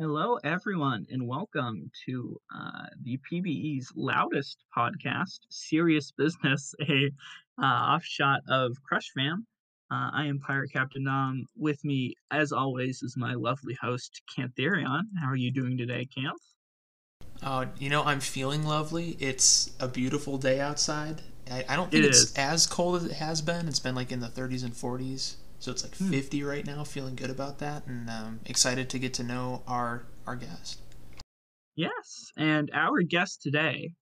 Hello, everyone, and welcome to uh, the PBE's loudest podcast, Serious Business, a uh, offshot of Crush Fam. Uh, I am Pirate Captain Nam. With me, as always, is my lovely host, Cantherion. How are you doing today, Canth? Uh, you know, I'm feeling lovely. It's a beautiful day outside. I, I don't think It it's is. as cold as it has been. It's been like in the 30s and 40s. So it's like Hmm. 50 right now. Feeling good about that, and um, excited to get to know our our guest. Yes, and our guest today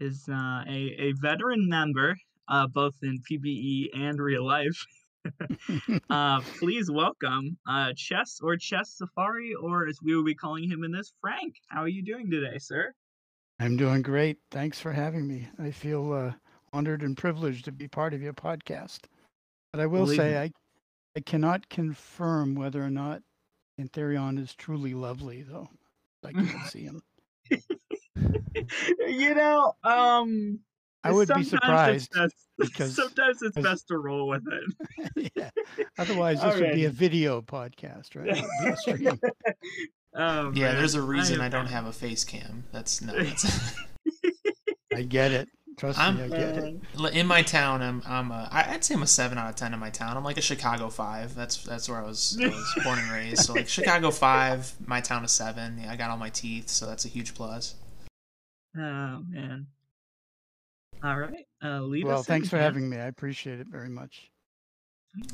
is uh, a, a veteran member, uh, both in PBE and real life. uh, please welcome uh, Chess or Chess Safari, or as we will be calling him in this, Frank. How are you doing today, sir? I'm doing great. Thanks for having me. I feel uh, honored and privileged to be part of your podcast. But I will Believe say me. I, I cannot confirm whether or not Cantherion is truly lovely, though. I can't see him. you know, um, I would be sometimes surprised It's best, because- sometimes it's best to roll with it. yeah. Otherwise, this would be a video podcast, right? It would be a stream. Oh, yeah, man, there's a reason I, am- don't have a face cam. That's no. That's, I get it. Trust I'm- me, I get it. in my town, I'm I'm a, I- I'd say I'm a seven out of ten in my town. I'm like a Chicago five. That's that's where I was, I was born and raised. So like Chicago five, my town a seven. Yeah, I got all my teeth, so that's a huge plus. Oh man. All right. Uh, lead Well, us thanks in, for Cam. having me. I appreciate it very much.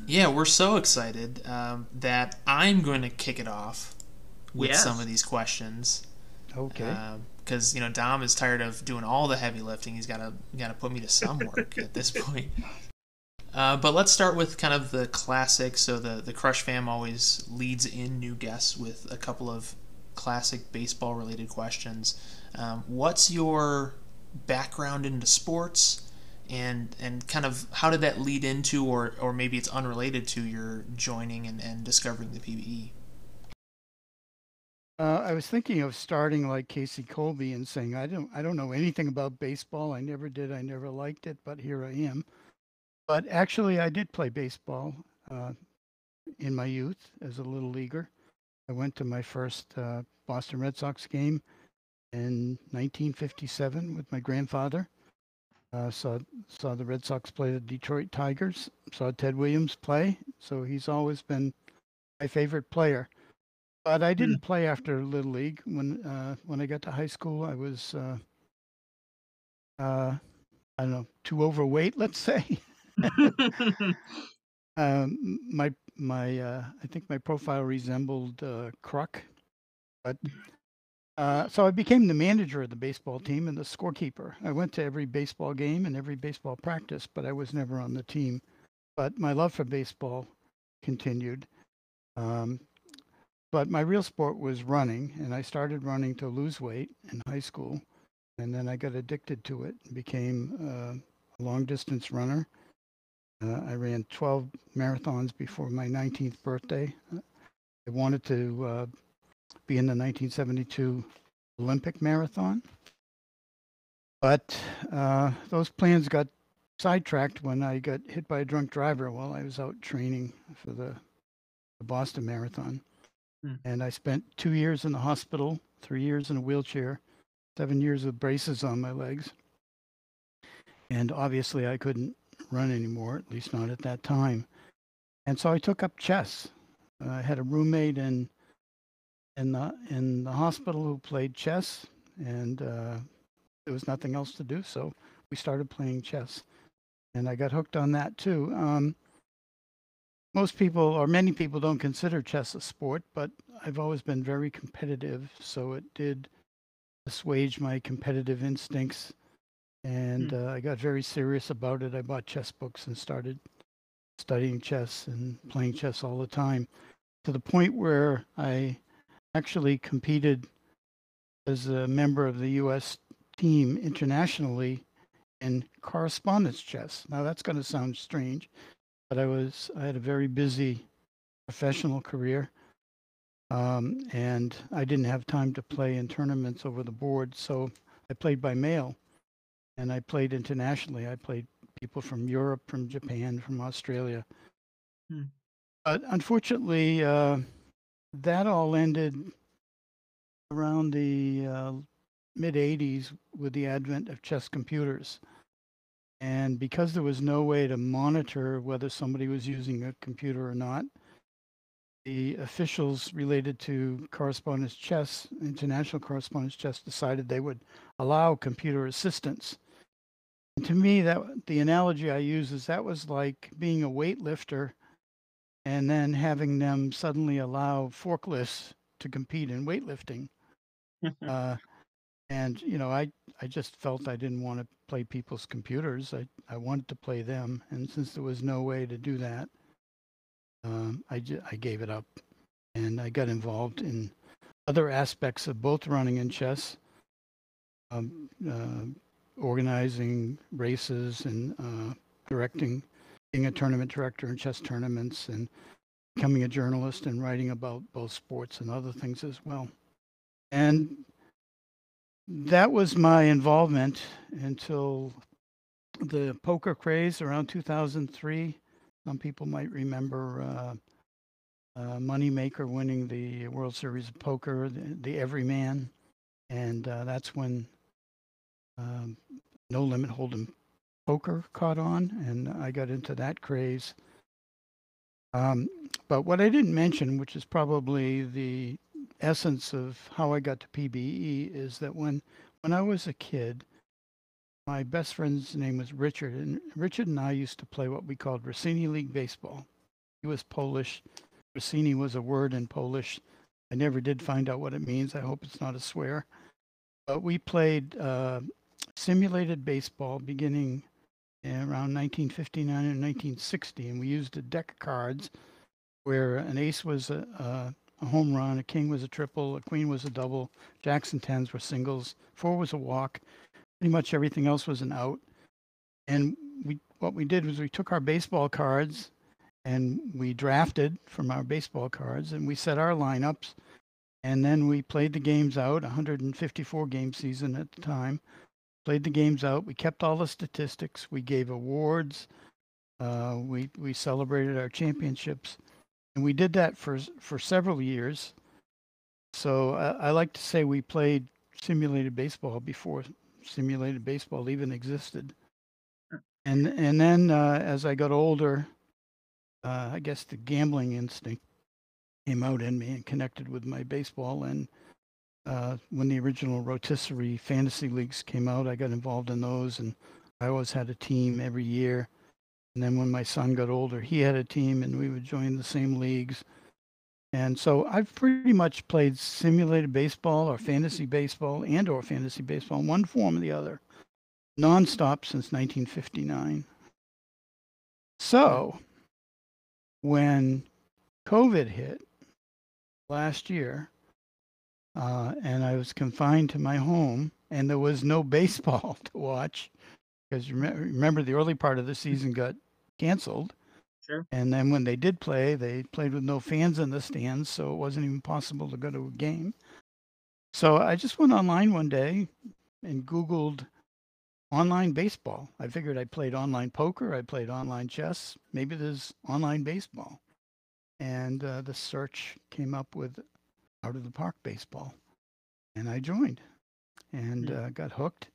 Yeah, we're so excited um, that I'm going to kick it off with Yes. some of these questions. Okay. Because you know Dom is tired of doing all the heavy lifting. He's got to got to put me to some work at this point. Uh, but let's start with kind of the classic. So the the Crush fam always leads in new guests with a couple of classic baseball related questions. Um, what's your background into sports? And, and kind of how did that lead into, or, or maybe it's unrelated to your joining and, and discovering the? PBE? Uh, I was thinking of starting like Casey Colby and saying, I don't, I don't know anything about baseball. I never did. I never liked it, but here I am. But actually, I did play baseball uh, in my youth as a little leaguer. I went to my first uh, Boston Red Sox game in 1957 with my grandfather. Uh, saw saw the Red Sox play the Detroit Tigers. Saw Ted Williams play. So he's always been my favorite player. But I didn't play after Little League. When uh, when I got to high school, I was uh, uh, I don't know too overweight, let's say. um, my my uh, I think my profile resembled uh, Kruk, but uh, so I became the manager of the baseball team and the scorekeeper. I went to every baseball game and every baseball practice, but I was never on the team. But my love for baseball continued. Um, but my real sport was running, and I started running to lose weight in high school, and then I got addicted to it and became uh, a long distance runner. Uh, I ran 12 marathons before my 19th birthday. I wanted to uh, be in the 1972 Olympic marathon, but uh, those plans got sidetracked when I got hit by a drunk driver while I was out training for the, the Boston Marathon. Hmm. And I spent two years in the hospital, three years in a wheelchair, seven years with braces on my legs. And obviously, I couldn't run anymore, at least not at that time. And so I took up chess. Uh, I had a roommate in in the in the hospital who played chess, and uh, there was nothing else to do, so we started playing chess. And I got hooked on that too. Um, most people, or many people, don't consider chess a sport, but I've always been very competitive, so it did assuage my competitive instincts. And uh, I got very serious about it. I bought chess books and started studying chess and playing chess all the time to the point where I actually competed as a member of the US team internationally in correspondence chess. Now that's going to sound strange, but I was I had a very busy professional career. Um, and I didn't have time to play in tournaments over the board, so I played by mail, and I played internationally. I played people from Europe, from Japan, from Australia. Hmm. But unfortunately, uh, that all ended around the uh, mid 80s with the advent of chess computers. And because there was no way to monitor whether somebody was using a computer or not, the officials related to correspondence chess, international correspondence chess, decided they would allow computer assistance. And to me, that the analogy I use is that was like being a weightlifter and then having them suddenly allow forklifts to compete in weightlifting. uh, and you know, I I just felt I didn't want to play people's computers. I I wanted to play them, and since there was no way to do that, um, I j- I gave it up, and I got involved in other aspects of both running and chess, um, uh, organizing races and uh, directing, being a tournament director in chess tournaments, and becoming a journalist and writing about both sports and other things as well. And that was my involvement until the poker craze around 2003. Some people might remember uh, uh, Moneymaker winning the World Series of Poker, the, the Everyman, and uh, that's when um, No Limit Hold'em Poker caught on, and I got into that craze. Um, but what I didn't mention, which is probably the essence of how I got to PBE, is that when when I was a kid, my best friend's name was Richard, and Richard and I used to play what we called Rossini League baseball. He was Polish. Rossini was a word in Polish. I never did find out what it means. I hope it's not a swear. But we played uh, simulated baseball beginning around 1959 and 1960, and we used a deck of cards where an ace was a, a, a home run, a king was a triple, a queen was a double, jacks and tens were singles, four was a walk, pretty much everything else was an out. And we what we did was we took our baseball cards and we drafted from our baseball cards and we set our lineups. And then we played the games out 154 game season at the time. Played the games out. We kept all the statistics. We gave awards. Uh, we we celebrated our championships and we did that for for several years so I, like to say we played simulated baseball before simulated baseball even existed. And and then uh, as I got older, uh, I guess the gambling instinct came out in me and connected with my baseball. And uh, when the original rotisserie fantasy leagues came out, I got involved in those, and I always had a team every year. And then when my son got older, he had a team, and we would join the same leagues. And so I've pretty much played simulated baseball or fantasy baseball and or fantasy baseball in one form or the other, nonstop since 1959. So when COVID hit last year, uh, and I was confined to my home, and there was no baseball to watch because you remember the early part of the season got canceled. Sure. And then when they did play, they played with no fans in the stands, so it wasn't even possible to go to a game. So I just went online one day and Googled online baseball. I figured I played online poker, I played online chess, maybe there's online baseball. And uh, the search came up with out of the park baseball. And I joined and Hmm. uh, got hooked.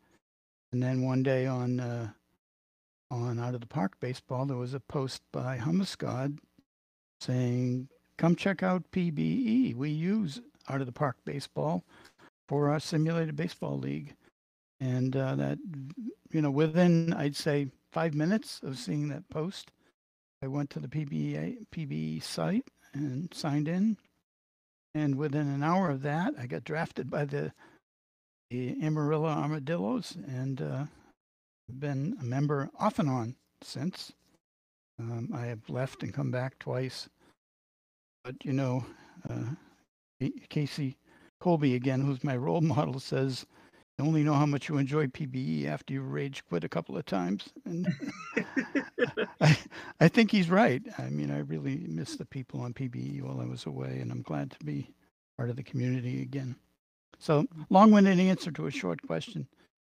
And then one day on uh, on Out of the Park Baseball, there was a post by Hummuscod saying, come check out PBE. We use Out of the Park Baseball for our simulated baseball league. And uh, that, you know, within, I'd say, five minutes of seeing that post, I went to the PBE, PBE site and signed in. And within an hour of that, I got drafted by the, the Amarillo Armadillos and uh, been a member off and on since. Um, I have left and come back twice. But, you know, uh, Casey Colby, again, who's my role model, says, you only know how much you enjoy PBE after you rage quit a couple of times. And I, I think he's right. I mean, I really miss the people on PBE while I was away, and I'm glad to be part of the community again. So, long winded answer to a short question.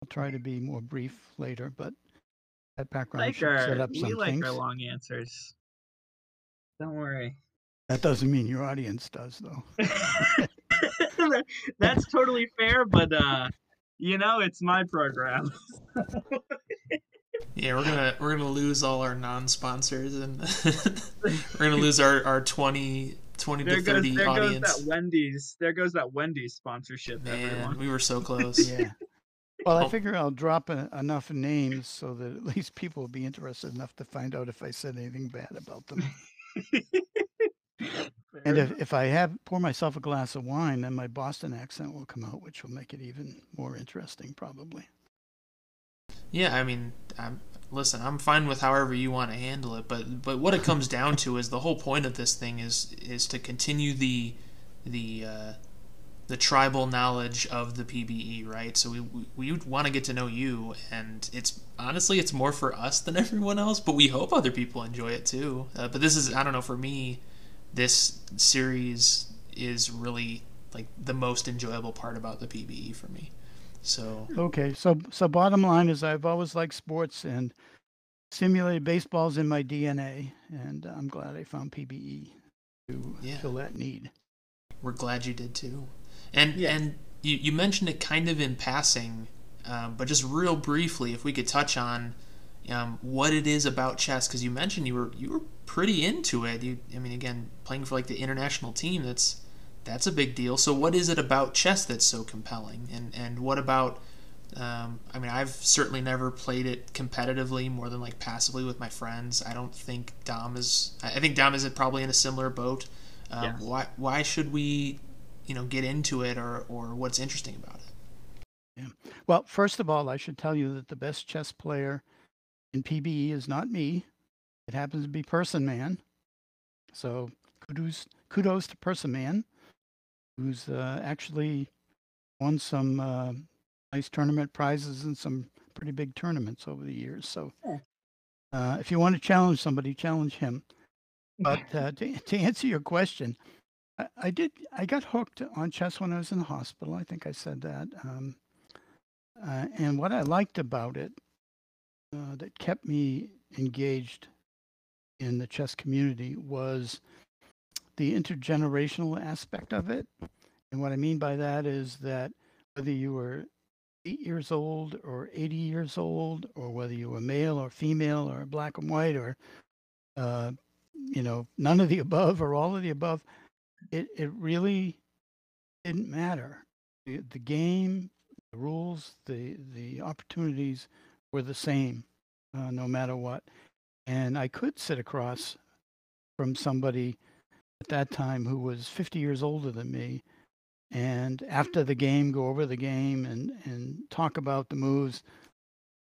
I'll try to be more brief later, but that background like should our, set up we some like things. our long answers. Don't worry. That doesn't mean your audience does, though. that's totally fair, but uh, you know, it's my program. Yeah, we're gonna we're gonna lose all our non-sponsors, and we're gonna lose our our 20, 20 there to goes thirty there audience. goes that Wendy's. There goes that Wendy's sponsorship. Man, everyone. we were so close. Yeah. Well, I Oh. figure I'll drop a, enough names so that at least people will be interested enough to find out if I said anything bad about them. And if, if I have pour myself a glass of wine, then my Boston accent will come out, which will make it even more interesting, probably. Yeah, I mean, I'm, listen, I'm fine with however you want to handle it, but but what it comes down to is the whole point of this thing is is to continue the the uh, the tribal knowledge of the PBE, right? So we we, we want to get to know you, and it's honestly it's more for us than everyone else, but we hope other people enjoy it too. Uh, but this is I don't know for me, this series is really like the most enjoyable part about the PBE for me. So Okay, so so bottom line is I've always liked sports and simulated baseball's in my DNA, and I'm glad I found PBE to Yeah. fill that need. We're glad you did too. And Yeah. and you, you mentioned it kind of in passing, um, but just real briefly, if we could touch on um, what it is about chess, because you mentioned you were you were pretty into it. You, I mean, again, playing for like the international team, that's that's a big deal. So, what is it about chess that's so compelling? And and what about? Um, I mean, I've certainly never played it competitively more than like passively with my friends. I don't think Dom is. I I think Dom is probably in a similar boat. Um, Yes. Why why should we, you know, get into it or or what's interesting about it? Well, first of all, I should tell you that the best chess player in PBE is not me. It happens to be Person Man. So kudos kudos to Person Man, who's uh, actually won some uh, nice tournament prizes and some pretty big tournaments over the years. So uh, if you want to challenge somebody, challenge him. But uh, to, to answer your question, I, I did. I got hooked on chess when I was in the hospital. I think I said that. Um, uh, and what I liked about it uh, that kept me engaged in the chess community was the intergenerational aspect of it. And what I mean by that is that whether you were eight years old or 80 years old, or whether you were male or female or black and white or, uh, you know, none of the above or all of the above, it, it really didn't matter. The, the game, the rules, the, the opportunities were the same uh, no matter what. And I could sit across from somebody at that time who was 50 years older than me and after the game go over the game and and talk about the moves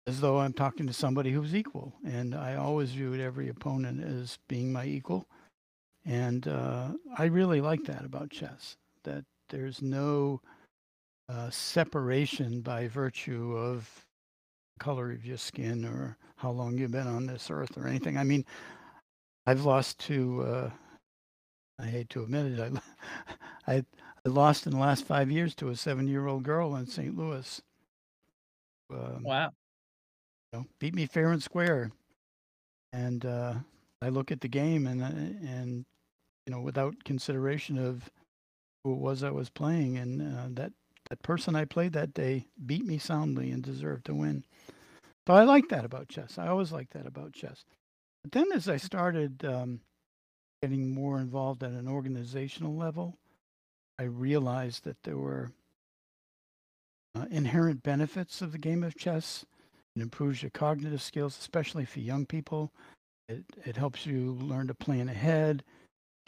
as though I'm talking to somebody who's equal and I always viewed every opponent as being my equal and uh, I really like that about chess that there's no uh, separation by virtue of color of your skin or how long you've been on this earth or anything. I mean I've lost to uh, I hate to admit it I I I lost in the last five years to a seven-year-old girl in St. Louis. Um, Wow. you know, beat me fair and square, and uh, I look at the game and uh, and you know without consideration of who it was I was playing, and uh, that that person I played that day beat me soundly and deserved to win. So I like that about chess. I always like that about chess. But then as I started um, getting more involved at an organizational level, I realized that there were uh, inherent benefits of the game of chess. It improves your cognitive skills, especially for young people. It, it helps you learn to plan ahead,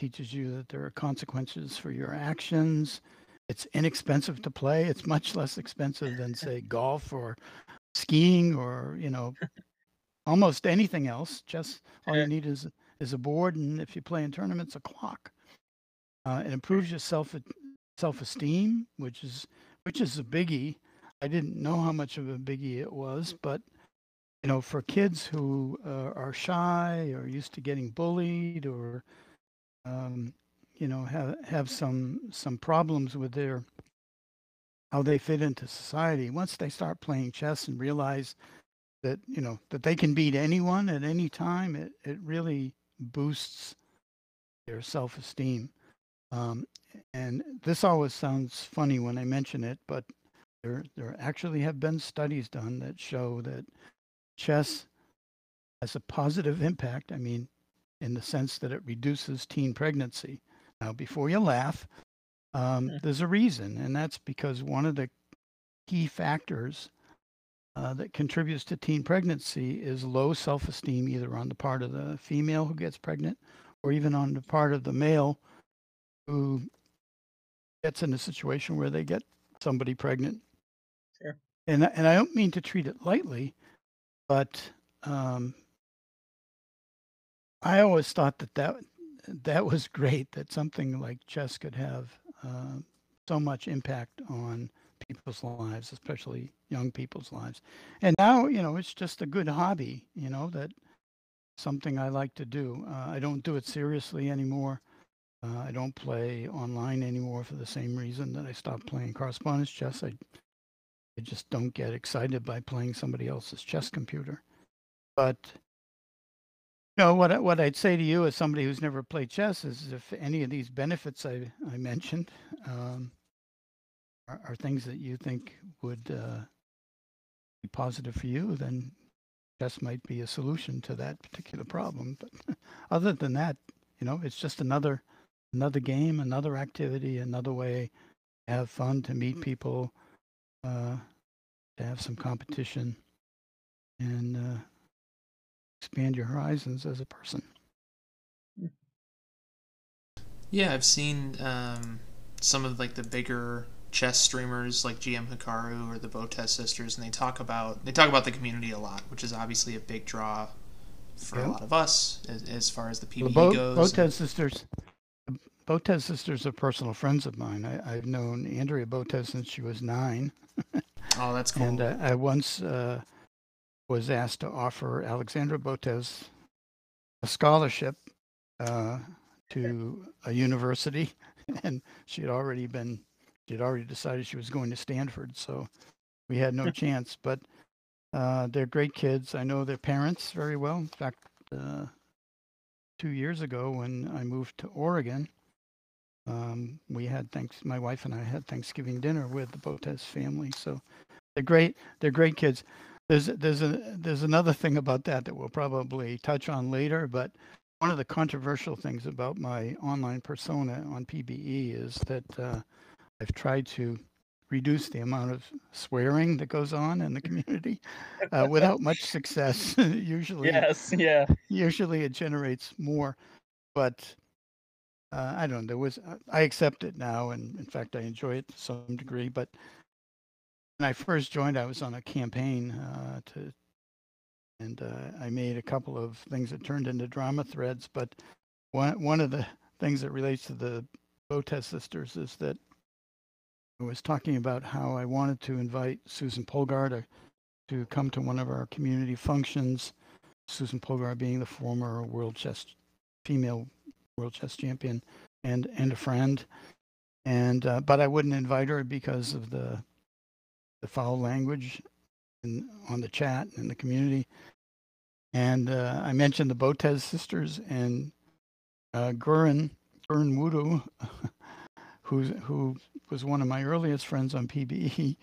teaches you that there are consequences for your actions. It's inexpensive to play. It's much less expensive than, say, golf or skiing or, you know, almost anything else. Just all you need is, is a board, and if you play in tournaments, a clock. Uh, it improves your self self esteem, which is which is a biggie. I didn't know how much of a biggie it was, but you know, for kids who uh, are shy or used to getting bullied or um, you know have have some some problems with their how they fit into society, once they start playing chess and realize that you know that they can beat anyone at any time, it it really boosts their self esteem. Um, and this always sounds funny when I mention it, but there there actually have been studies done that show that chess has a positive impact. I mean, in the sense that it reduces teen pregnancy. Now, before you laugh, um, Mm. there's a reason, and that's because one of the key factors uh, that contributes to teen pregnancy is low self esteem, either on the part of the female who gets pregnant or even on the part of the male who gets in a situation where they get somebody pregnant. Sure. And, I- and I don't mean to treat it lightly, but um, I always thought that, that that was great that something like chess could have uh, so much impact on people's lives, especially young people's lives. And now, you know, it's just a good hobby, you know, that something I like to do. Uh, I don't do it seriously anymore. Uh, I don't play online anymore for the same reason that I stopped playing correspondence chess. I, I just don't get excited by playing somebody else's chess computer. But you know what? I- What I'd say to you as somebody who's never played chess is, if any of these benefits I I mentioned um, are, are things that you think would uh, be positive for you, then chess might be a solution to that particular problem. But other than that, you know, it's just another another game, another activity, another way to have fun, to meet people, uh, to have some competition, and uh, expand your horizons as a person. Yeah, I've seen um, some of like the bigger chess streamers like GM Hikaru or the Botez sisters, and they talk about they talk about the community a lot, which is obviously a big draw for Yeah. a lot of us as, as far as the The PBE Bo- goes. Botez sisters. the Botez sisters are personal friends of mine. I, I've known Andrea Botez since she was nine, oh, that's cool. and uh, I once uh, was asked to offer Alexandra Botez a scholarship uh, to a university, and she had already been she had already decided she was going to Stanford, so we had no chance. But uh, they're great kids. I know their parents very well. In fact, uh, two years ago when I moved to Oregon, um, we had thanks. My wife and I had Thanksgiving dinner with the Botez family. So they're great. They're great kids. There's there's a there's another thing about that that we'll probably touch on later. But one of the controversial things about my online persona on PBE is that uh, I've tried to reduce the amount of swearing that goes on in the community uh, without much success. usually, Yes, yeah. usually it generates more but uh, i don't there was i accept it now and in fact i enjoy it to some degree but when i first joined i was on a campaign uh, to and uh, i made a couple of things that turned into drama threads but one, one of the things that relates to the Botez sisters is that I was talking about how I wanted to invite Susan Polgar to, to come to one of our community functions Susan Polgar being the former world chess female world chess champion and and a friend. And uh, but I wouldn't invite her because of the the foul language in, on the chat in the community. And uh, I mentioned the Botez sisters and uh, Gurin Gurin Wudu who's who was one of my earliest friends on PBE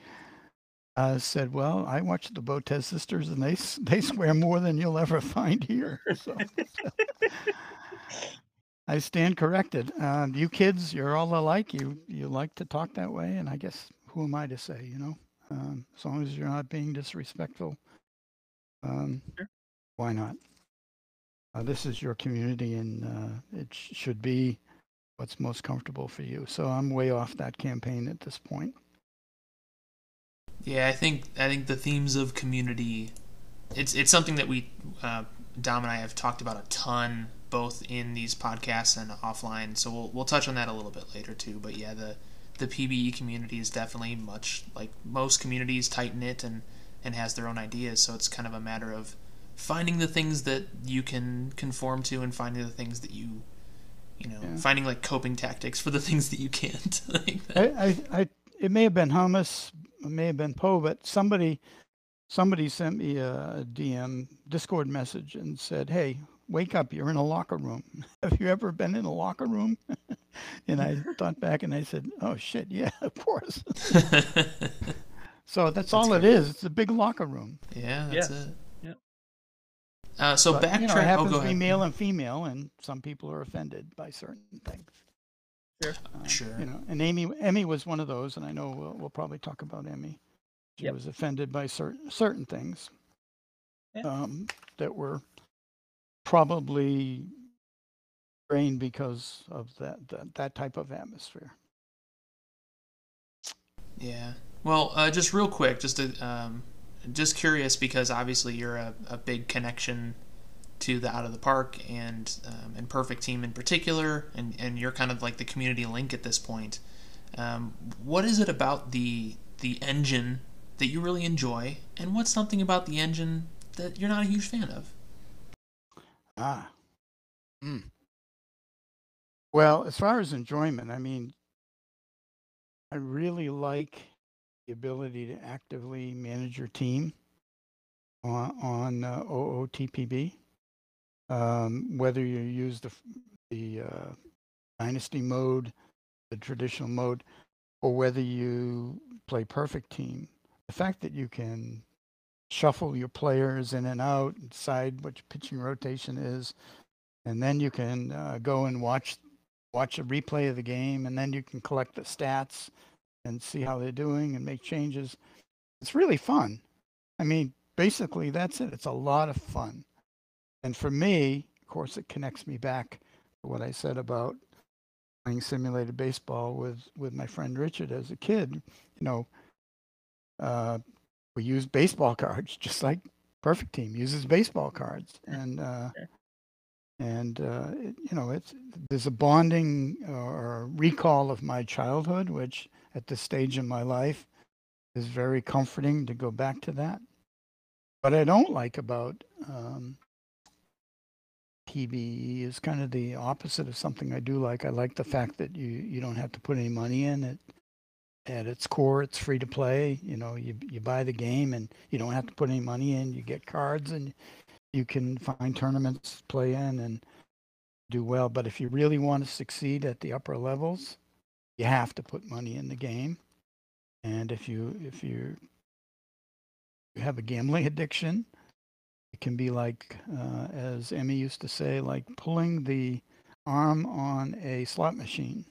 uh, said, "Well, I watched the Botez sisters, and they they swear more than you'll ever find here." So I stand corrected. Um, you kids, you're all alike. You you like to talk that way, and I guess who am I to say? You know, um, as long as you're not being disrespectful, um, Sure. why not? Uh, this is your community, and uh, it sh- should be what's most comfortable for you. So I'm way off that campaign at this point. Yeah, I think I think the themes of community, it's it's something that we uh, Dom and I have talked about a ton, both in these podcasts and offline. So we'll we'll touch on that a little bit later too. But yeah, the the PBE community is definitely much like most communities, tight knit and and has their own ideas. So it's kind of a matter of finding the things that you can conform to and finding the things that you you know Yeah. finding like coping tactics for the things that you can't like that. I, I, I, it may have been Hummus, it may have been Poe, but somebody, somebody sent me a DM Discord message and said, "Hey, wake up, you're in a locker room. Have you ever been in a locker room? and I thought back and I said, oh shit, yeah, of course. so that's, that's all it is. It's a big locker room. Yeah, that's yes. it. Uh, so but, backtrack. You know, it happens oh, to be male and female, and some people are offended by certain things. Sure. Uh, sure. You know, and Amy, Emmy was one of those, and I know we'll, we'll probably talk about Emmy. She yep. was offended by certain certain things yeah. um, that were probably brain because of that, that that type of atmosphere. Yeah. Well, uh, just real quick, just to, um, just curious because obviously you're a, a big connection to the out of the park and um, and perfect team in particular, and and you're kind of like the community link at this point. Um, what is it about the the engine that you really enjoy, and what's something about the engine that you're not a huge fan of? Ah. Mm. Well, as far as enjoyment, I mean, I really like the ability to actively manage your team on, on uh, OOTPB. Um, whether you use the the uh, dynasty mode, the traditional mode, or whether you play perfect team, the fact that you can shuffle your players in and out, decide what your pitching rotation is, and then you can uh, go and watch watch a replay of the game, and then you can collect the stats and see how they're doing and make changes. It's really fun. I mean, basically that's it. It's a lot of fun. And for me, of course, it connects me back to what I said about playing simulated baseball with with my friend Richard as a kid. You know, uh, we use baseball cards just like Perfect Team uses baseball cards, and uh, and uh, it, you know it's there's a bonding or recall of my childhood, which at this stage in my life is very comforting to go back to that. What I don't like about um, PBE is kind of the opposite of something I do like. I like the fact that you you don't have to put any money in it at its core, it's free to play. You know, you you buy the game and you don't have to put any money in. You get cards and you can find tournaments play in and do well. But if you really want to succeed at the upper levels, you have to put money in the game. And if you if you you have a gambling addiction, it can be like, uh, as Emmy used to say, like pulling the arm on a slot machine.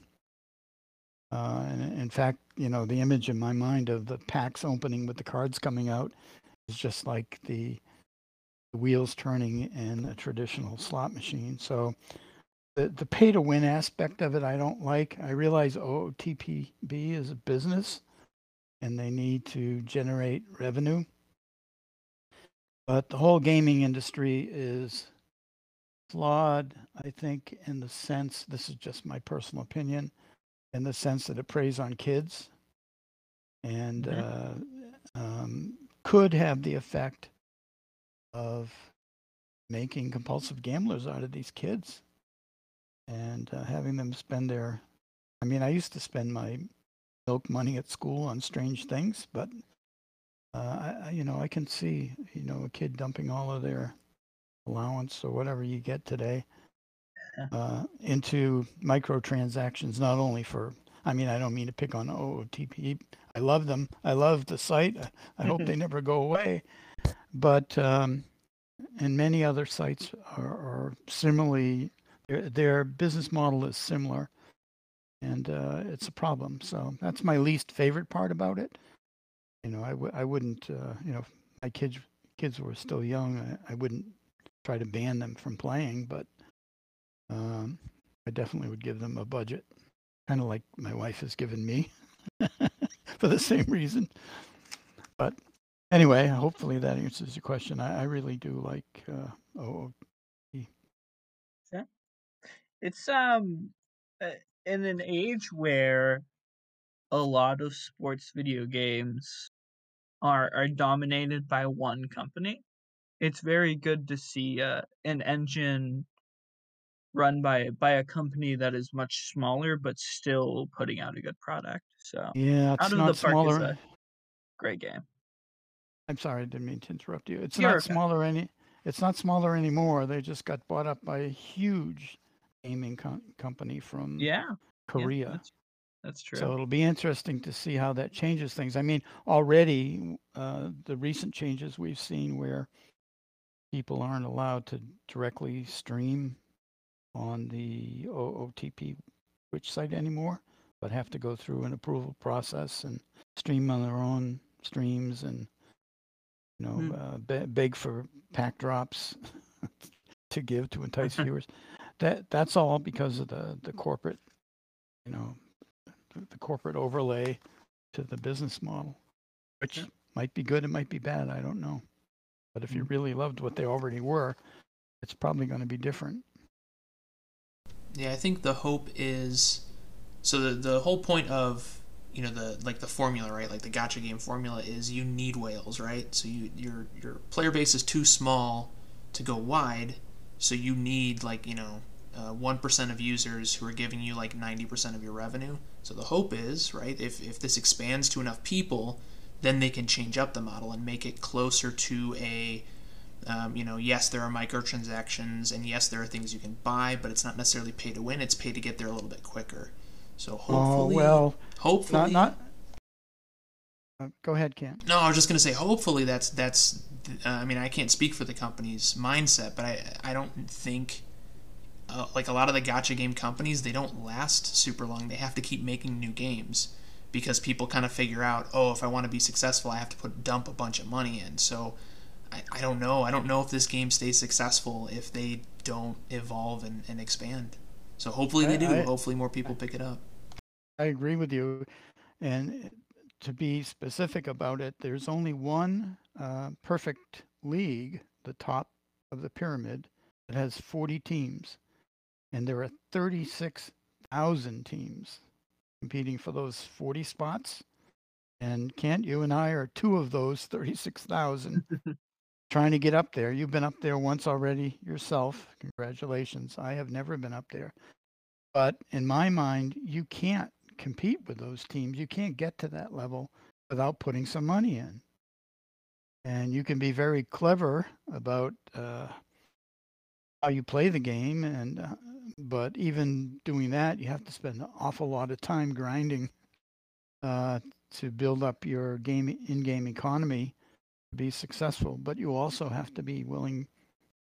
Uh, and in fact, you know, the image in my mind of the packs opening with the cards coming out is just like the, the wheels turning in a traditional slot machine. So the, the pay to win aspect of it, I don't like. I realize OTPB is a business and they need to generate revenue. But the whole gaming industry is flawed, I think, in the sense, this is just my personal opinion in the sense that it preys on kids and mm-hmm. uh, um, could have the effect of making compulsive gamblers out of these kids and uh, having them spend their i mean i used to spend my milk money at school on strange things but uh, I, you know i can see you know a kid dumping all of their allowance or whatever you get today uh, into microtransactions, not only for, I mean, I don't mean to pick on OOTP. I love them. I love the site. I hope they never go away. But, um, and many other sites are, are similarly, their, their, business model is similar. And uh, it's a problem. So that's my least favorite part about it. You know, I w- I wouldn't, uh, you know, my kids kids were still young. I, I wouldn't try to ban them from playing, but um, I definitely would give them a budget, kind of like my wife has given me for the same reason. But anyway, hopefully that answers your question. I, I really do like uh. Yeah. It's um uh, in an age where a lot of sports video games are are dominated by one company. It's very good to see uh, an engine run by by a company that is much smaller but still putting out a good product. So yeah, it's out of not the park smaller. is a great game. I'm sorry, I didn't mean to interrupt you. It's You're not okay. smaller any. it's not smaller anymore. They just got bought up by a huge gaming com- company from Yeah. yeah, Korea. that's, that's true. So it'll be interesting to see how that changes things. I mean, already uh, the recent changes we've seen where people aren't allowed to directly stream on the OOTP Twitch site anymore, but have to go through an approval process and stream on their own streams and you know Hmm. uh, be- beg for pack drops to give to entice viewers. That that's all because of the the corporate, you know, the, the corporate overlay to the business model, which Yeah. might be good, it might be bad, I don't know. But if you Mm. really loved what they already were, it's probably going to be different. Yeah, I think the hope is so the the whole point of you know the like the formula right like the gacha game formula is you need whales right so you your your player base is too small to go wide so you need like you know uh, one of users who are giving you like 90% of your revenue so the hope is right if if this expands to enough people then they can change up the model and make it closer to a um, you know, yes, there are microtransactions, and yes, there are things you can buy, but it's not necessarily pay to win. It's pay to get there a little bit quicker. So Oh hopefully, well, hopefully, not not. Uh, go ahead, Cam. no, I was just gonna say, hopefully that's that's. Uh, I mean, I can't speak for the company's mindset, but I I don't think. Uh, like a lot of the gacha game companies, they don't last super long. They have to keep making new games because people kind of figure out, oh, if I want to be successful, I have to put dump a bunch of money in. So I, I don't know. I don't know if this game stays successful if they don't evolve and, and expand. So hopefully they I- do. I- hopefully more people pick it up. I agree with you. And to be specific about it, there's only one uh, perfect league, the top of the pyramid, that has 40 teams. And there are 36,000 teams competing for those 40 spots. And Kent, you and I are two of those 36,000 trying to get up there. You've been up there once already yourself. Congratulations. I have never been up there. But in my mind, you can't compete with those teams. You can't get to that level without putting some money in. And you can be very clever about uh, how you play the game, and uh, but even doing that, you have to spend an awful lot of time grinding uh, to build up your game in-game economy to be successful. But you also have to be willing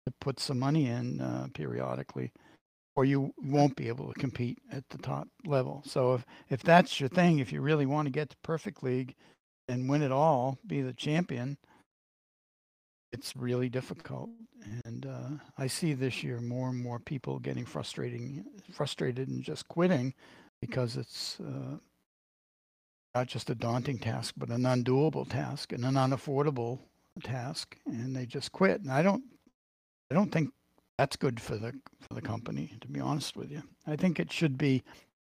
to put some money in uh, periodically or you won't be able to compete at the top level. So if if that's your thing, if you really want to get to perfect league and win it all, be the champion, it's really difficult. And uh, I see this year more and more people getting frustrating, frustrated and just quitting because it's uh, not just a daunting task, but an undoable task and an unaffordable task, and they just quit. And I don't, I don't think that's good for the for the company to be honest with you. I think it should be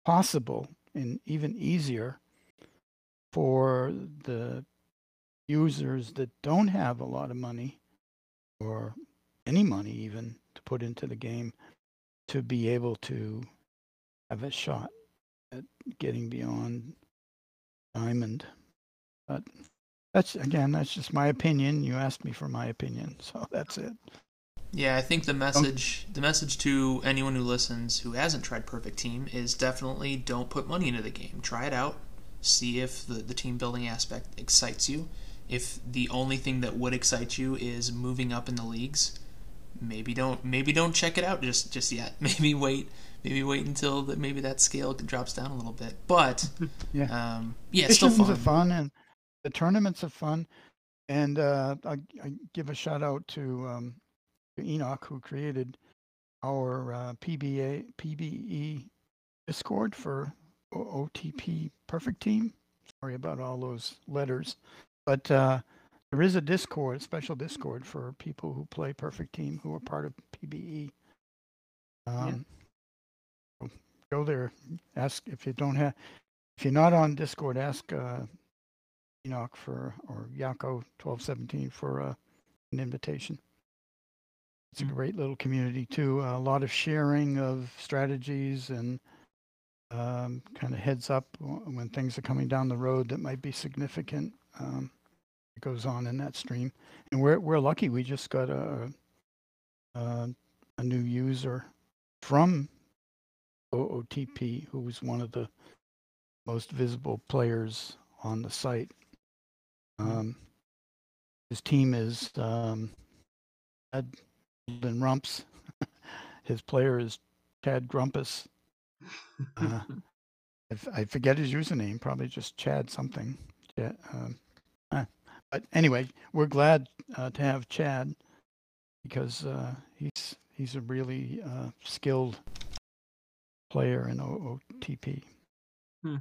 possible and even easier for the users that don't have a lot of money or any money even to put into the game to be able to have a shot at getting beyond diamond. But that's again that's just my opinion. You asked me for my opinion so that's it Yeah, I think the message the message to anyone who listens who hasn't tried Perfect Team is definitely don't put money into the game. Try it out. See if the, the team building aspect excites you. If the only thing that would excite you is moving up in the leagues, maybe don't maybe don't check it out just just yet. Maybe wait maybe wait until that maybe that scale drops down a little bit. But Yeah. um, yeah, it's still fun. are fun and the tournaments are fun. And uh, I, I give a shout out to um, to Enoch who created our uh, PBA PBE Discord for O- OTP Perfect Team. Sorry about all those letters, but uh, there is a Discord, a special Discord for people who play Perfect Team who are part of PBE. Um, so Go there. Ask if you don't have. If you're not on Discord, ask uh, Enoch for or Yako twelve seventeen for uh, an invitation. It's a Mm. great little community too. a lot of sharing of strategies and um, kind of heads up when things are coming down the road that might be significant. Um, it goes on in that stream, and we're we're lucky. We just got a uh, a new user from OOTP, who was one of the most visible players on the site. Um, his team is um, Chad Rumps. his player is Chad Grumpus. Uh, I, forget his username, probably just Chad something. Chad, um, uh, but anyway, we're glad uh, to have Chad because uh, he's he's a really uh, skilled player in OOTP. Hmm.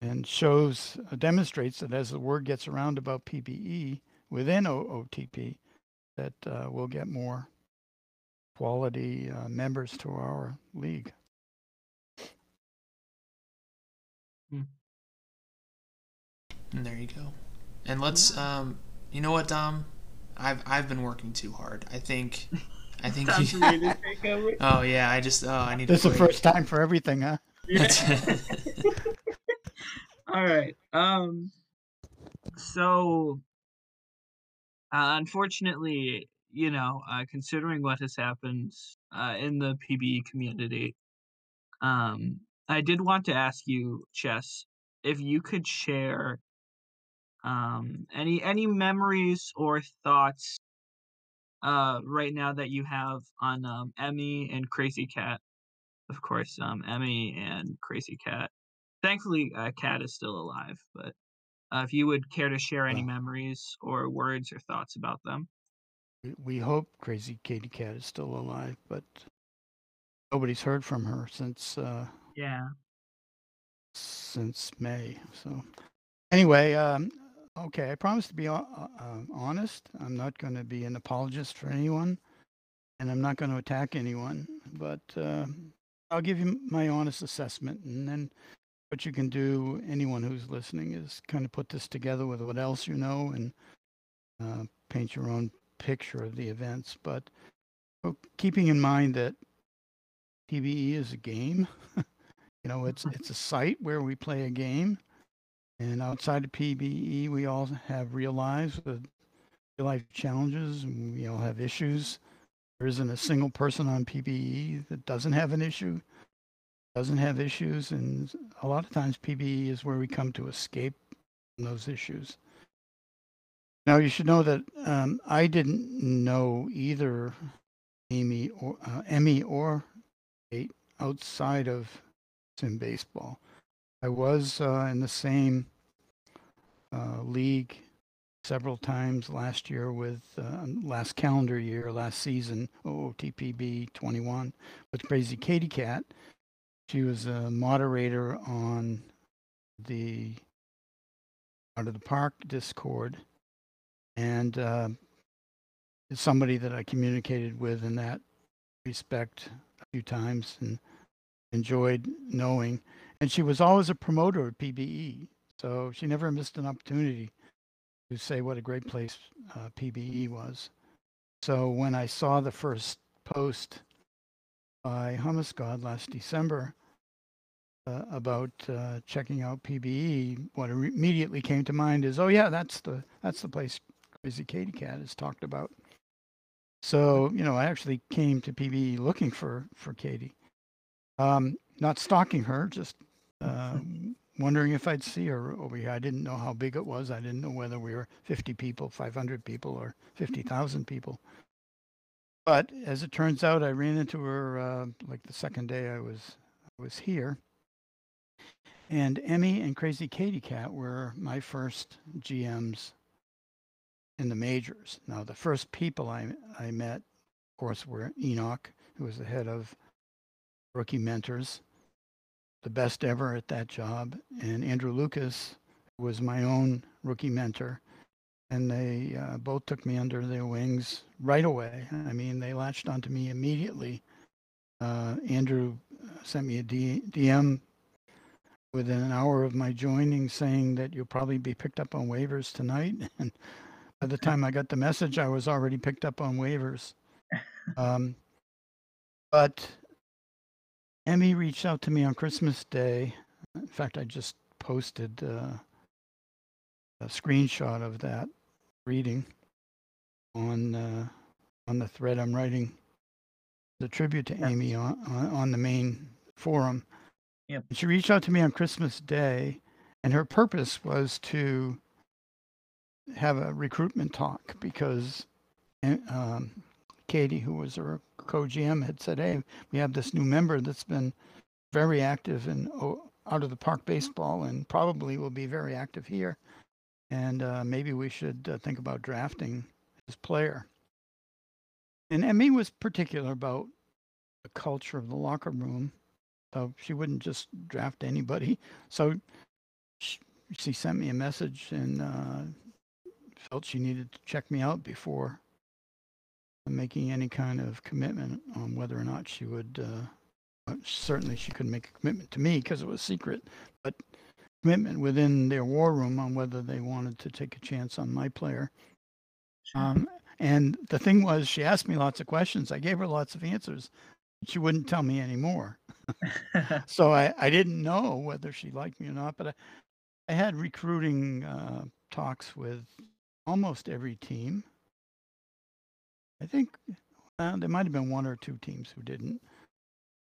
And shows uh, demonstrates that as the word gets around about PBE within OOTP, that uh, we'll get more quality uh, members to our league. Hmm. And there you go. And let's, um, you know what, Dom? I've I've been working too hard. I think I think you. oh yeah, I just oh I need. This is the first time for everything, huh? Yeah. All right. Um. So, uh, unfortunately, you know, uh, considering what has happened uh, in the PBE community, um, I did want to ask you, Chess, if you could share um, any any memories or thoughts uh, right now that you have on um, Emmy and Crazy Cat. Of course, um, Emmy and Crazy Cat. Thankfully, uh, Cat is still alive, but uh, if you would care to share any memories or words or thoughts about them. We hope Crazy Katie Cat is still alive, but nobody's heard from her since. Uh, yeah. Since May. So, anyway, um, Okay, I promise to be uh, uh, honest. I'm not going to be an apologist for anyone, and I'm not going to attack anyone. But uh, I'll give you my honest assessment, and then what you can do, anyone who's listening, is kind of put this together with what else you know and uh, paint your own picture of the events. But oh, keeping in mind that PBE is a game, you know, it's it's a site where we play a game and outside of PBE, we all have real lives with real life challenges. And we all have issues. There isn't a single person on PBE that doesn't have an issue, doesn't have issues. And a lot of times, PBE is where we come to escape those issues. Now, you should know that um, I didn't know either Amy or uh, Emmy or Kate outside of sim baseball. I was uh, in the same uh, league several times last year with uh, last calendar year, last season, OOTPB 21 with Crazy Katie Cat. She was a moderator on the Out of the Park Discord and uh, somebody that I communicated with in that respect a few times and enjoyed knowing and she was always a promoter of PBE. So she never missed an opportunity to say what a great place uh, PBE was. So when I saw the first post by Hummus God last December uh, about uh, checking out PBE, what immediately came to mind is, oh yeah, that's the that's the place Crazy Katie Cat has talked about. So you know, I actually came to PBE looking for for Katie, um, not stalking her, just uh, wondering if I'd see her over here. I didn't know how big it was. I didn't know whether we were 50 people, 500 people, or 50,000 people. But as it turns out, I ran into her uh, like the second day I was I was here. And Emmy and Crazy Katie Cat were my first GMs in the majors. Now, the first people I, I met, of course, were Enoch, who was the head of Rookie Mentors, the best ever at that job. And Andrew Lucas was my own rookie mentor. And they uh, both took me under their wings right away. I mean, they latched onto me immediately. Uh, Andrew sent me a D- DM within an hour of my joining saying that you'll probably be picked up on waivers tonight. And by the time I got the message, I was already picked up on waivers. Um, but Emmy reached out to me on Christmas Day. In fact, I just posted uh, a screenshot of that reading on uh, on the thread I'm writing the tribute to Yeah. Amy on, on, on the main forum. Yep. She reached out to me on Christmas Day, and her purpose was to have a recruitment talk because uh, um, Katie, who was her co-GM, had said, "Hey, we have this new member that's been very active in out of the park baseball, and probably will be very active here, and uh, maybe we should uh, think about drafting this player." And Emmy was particular about the culture of the locker room, so she wouldn't just draft anybody. So she, she sent me a message and uh, felt she needed to check me out before making any kind of commitment on whether or not she would. Uh, certainly, she couldn't make a commitment to me because it was secret, but commitment within their war room on whether they wanted to take a chance on my player. Um, and the thing was, she asked me lots of questions. I gave her lots of answers. She wouldn't tell me any more. so I, I didn't know whether she liked me or not. But I, I had recruiting uh, talks with almost every team. I think uh, there might have been one or two teams who didn't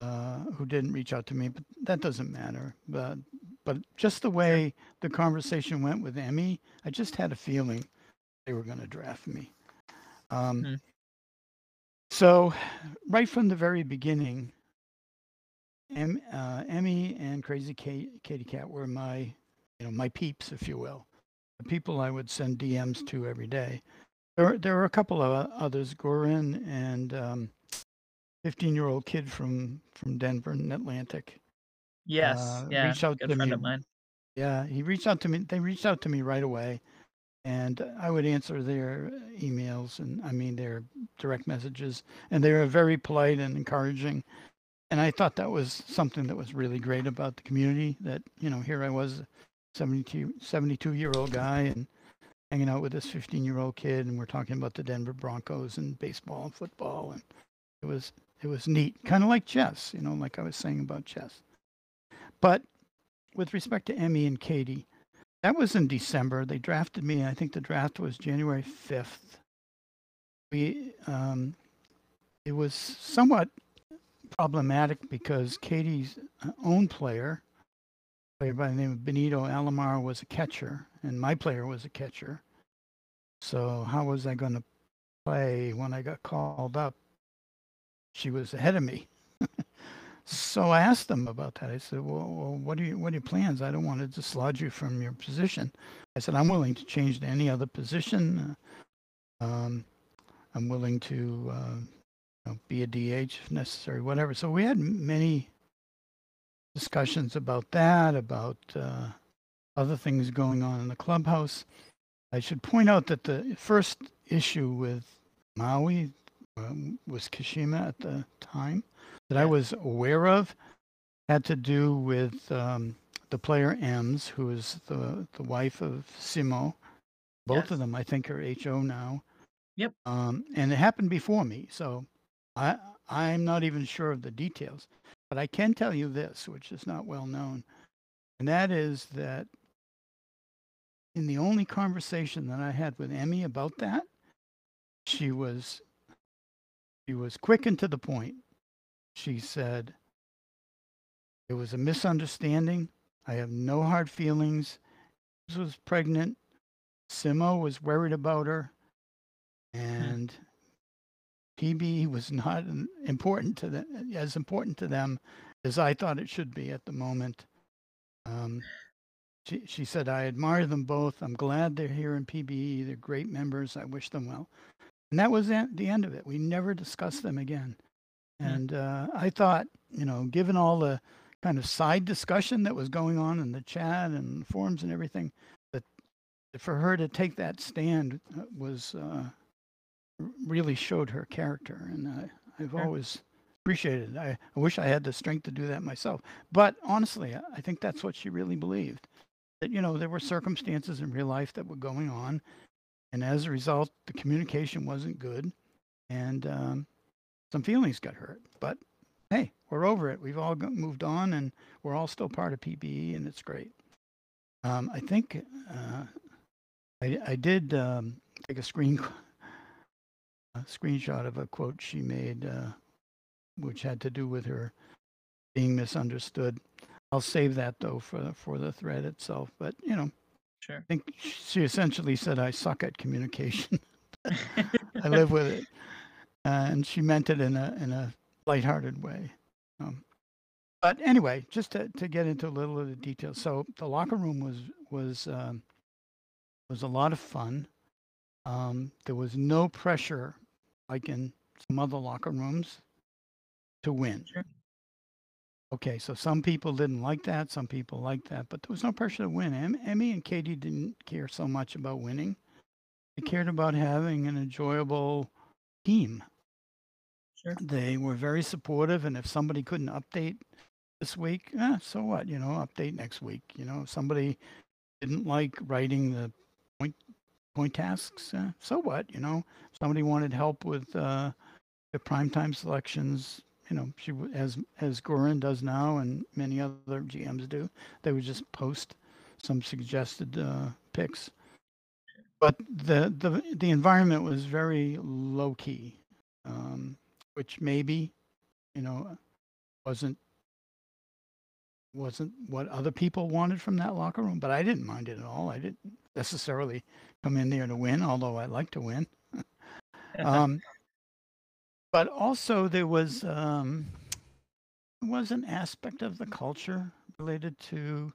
uh, who didn't reach out to me, but that doesn't matter. But but just the way the conversation went with Emmy, I just had a feeling they were going to draft me. Um, Hmm. So, right from the very beginning, em, uh, Emmy and Crazy Kate, Katie Cat were my, you know, my peeps, if you will, the people I would send DMs to every day. There, were- there were a couple of others, Gorin and um, 15-year-old kid from from Denver and Atlantic. yes, uh, yeah, reach out good to friend me of mine. Yeah, he reached out to me. They reached out to me right away, and I would answer their emails and I mean their direct messages, and they were very polite and encouraging. And I thought that was something that was really great about the community. That you know, here I was, a 72 72 year old guy, and hanging out with this 15 year old kid, and we're talking about the Denver Broncos and baseball and football, and it was it was neat, kind of like chess, you know, like I was saying about chess. But with respect to Emmy and Katie, that was in December. They drafted me. I think the draft was January 5th. We, um, it was somewhat problematic because Katie's uh, own player, player by the name of Benito Alomar, was a catcher, and my player was a catcher. So how was I going to play when I got called up? She was ahead of me. So I asked them about that. I said, "Well, well what are you, what are your plans? I don't want to dislodge you from your position." I said, "I'm willing to change to any other position. Um, I'm willing to uh, you know, be a DH if necessary, whatever." So we had many discussions about that, about uh, other things going on in the clubhouse. I should point out that the first issue with Maui um, was Kashima at the time that I was aware of had to do with um, the player Ems, who is the the wife of Simo. Both Yes. of them, I think, are HO now. Yep. Um, and it happened before me, so I I'm not even sure of the details. But I can tell you this, which is not well known, and that is that in the only conversation that I had with Emmy about that, she was she was quick and to the point. She said, It was a misunderstanding. I have no hard feelings. She was pregnant. Simo was worried about her. And PB was not important to them, as important to them as I thought it should be at the moment. Um, she, she said, I admire them both. I'm glad they're here in PBE. They're great members. I wish them well. And that was the end of it. We never discussed them again. Hmm. And uh, I thought, you know, given all the kind of side discussion that was going on in the chat and forums and everything, that for her to take that stand uh, was uh, really showed her character. And I, I've Sure. always appreciated it. I, I wish I had the strength to do that myself. But honestly, I think that's what she really believed. That, you know, there were circumstances in real life that were going on. And as a result, the communication wasn't good. And um, some feelings got hurt. But hey, we're over it. We've all moved on, and we're all still part of PBE, and it's great. Um, I think uh, I, I did um, take a screen a screenshot of a quote she made, uh, which had to do with her being misunderstood. I'll save that though for for the thread itself. But you know, Sure. I think she essentially said, "I suck at communication." I live with it, uh, and she meant it in a in a lighthearted way. Um, but anyway, just to, to get into a little of the details. So the locker room was was um, was a lot of fun. Um, there was no pressure, like in some other locker rooms, to win. Sure. Okay, so some people didn't like that, some people liked that, but there was no pressure to win. Em- Emmy and Katie didn't care so much about winning. They cared about having an enjoyable team. Sure. They were very supportive, and if somebody couldn't update this week, eh, so what? You know, update next week. You know, if somebody didn't like writing the point point tasks, eh, so what? You know, somebody wanted help with uh, the primetime selections. You know, she as as Gorin does now, and many other GMs do. They would just post some suggested uh, picks. But the, the the environment was very low key, um, which maybe, you know, wasn't wasn't what other people wanted from that locker room. But I didn't mind it at all. I didn't necessarily come in there to win, although I like to win. um, but also there was um, was an aspect of the culture related to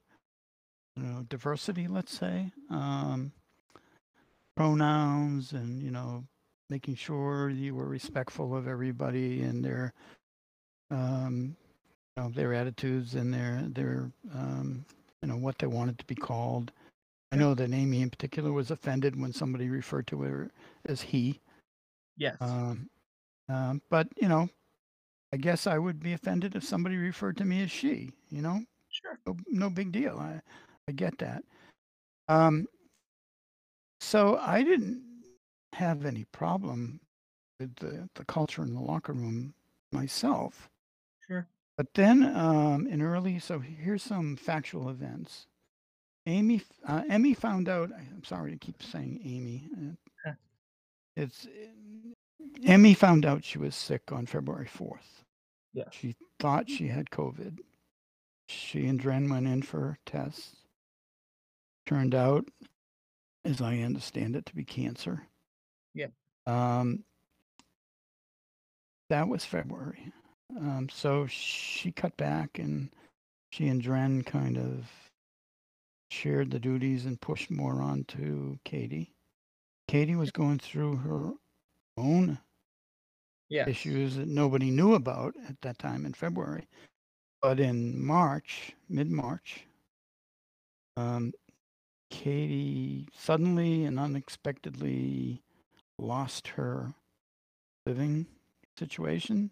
you know diversity, let's say, um, pronouns, and you know making sure you were respectful of everybody and their um, you know, their attitudes and their their um, you know what they wanted to be called. I know that Amy in particular was offended when somebody referred to her as he. yes. Um, um, but you know, I guess I would be offended if somebody referred to me as she. You know, sure. no, no big deal. I I get that. Um, so I didn't have any problem with the the culture in the locker room myself. Sure. But then um, in early, so here's some factual events. Amy, uh, Emmy found out. I'm sorry to keep saying Amy. uh, It's Emmy found out she was sick on February 4th. Yes. She thought she had COVID. She and Dren went in for tests. Turned out, as I understand it, to be cancer. Yep. Um, that was February. Um, so she cut back and she and Dren kind of shared the duties and pushed more on to Katie. Katie was going through her own issues that nobody knew about at that time in February. But in March, mid March, um, Katie suddenly and unexpectedly lost her living situation.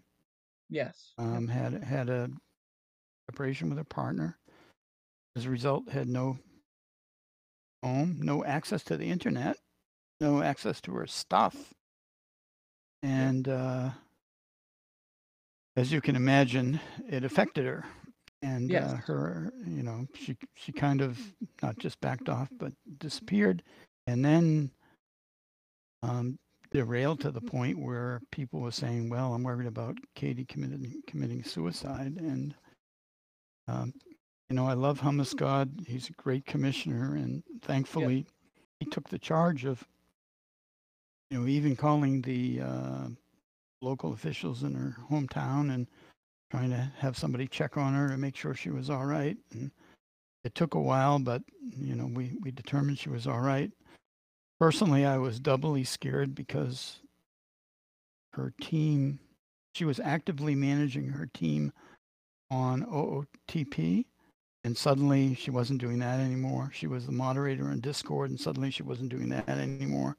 Yes. Um, had had a separation with her partner. As a result, had no home, no access to the internet, no access to her stuff, and uh, as you can imagine, it affected her. And Yes. uh, her, you know, she she kind of not just backed off, but disappeared, and then um, derailed to the point where people were saying, "Well, I'm worried about Katie committing committing suicide." And um, you know, I love Hummus God. He's a great commissioner, and thankfully, he took the charge of, you know, even calling the uh, local officials in her hometown and trying to have somebody check on her and make sure she was all right. And it took a while, but you know, we we determined she was all right. Personally, I was doubly scared because her team, she was actively managing her team on OOTP, and suddenly she wasn't doing that anymore. She was the moderator in Discord, and suddenly she wasn't doing that anymore.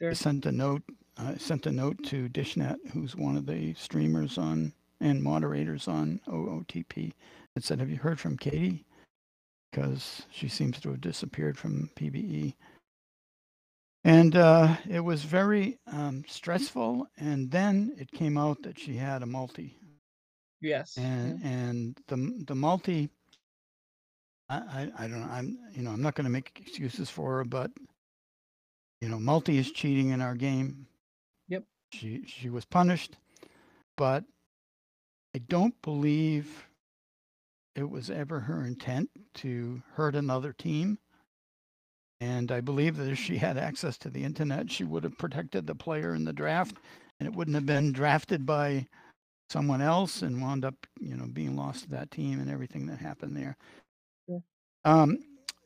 Sure. I sent a note. I sent a note to Dishnet, who's one of the streamers on and moderators on OOTP, and said, "Have you heard from Katie? Because she seems to have disappeared from PBE." And uh, it was very um, stressful. And then it came out that she had a multi, Yes. and and the the multi. I, I I don't know. I'm you know I'm not going to make excuses for her, but you know multi is cheating in our game. Yep. she she was punished, but I don't believe it was ever her intent to hurt another team. And I believe that if she had access to the internet, she would have protected the player in the draft, and it wouldn't have been drafted by someone else and wound up, you know, being lost to that team and everything that happened there. Yeah. Um,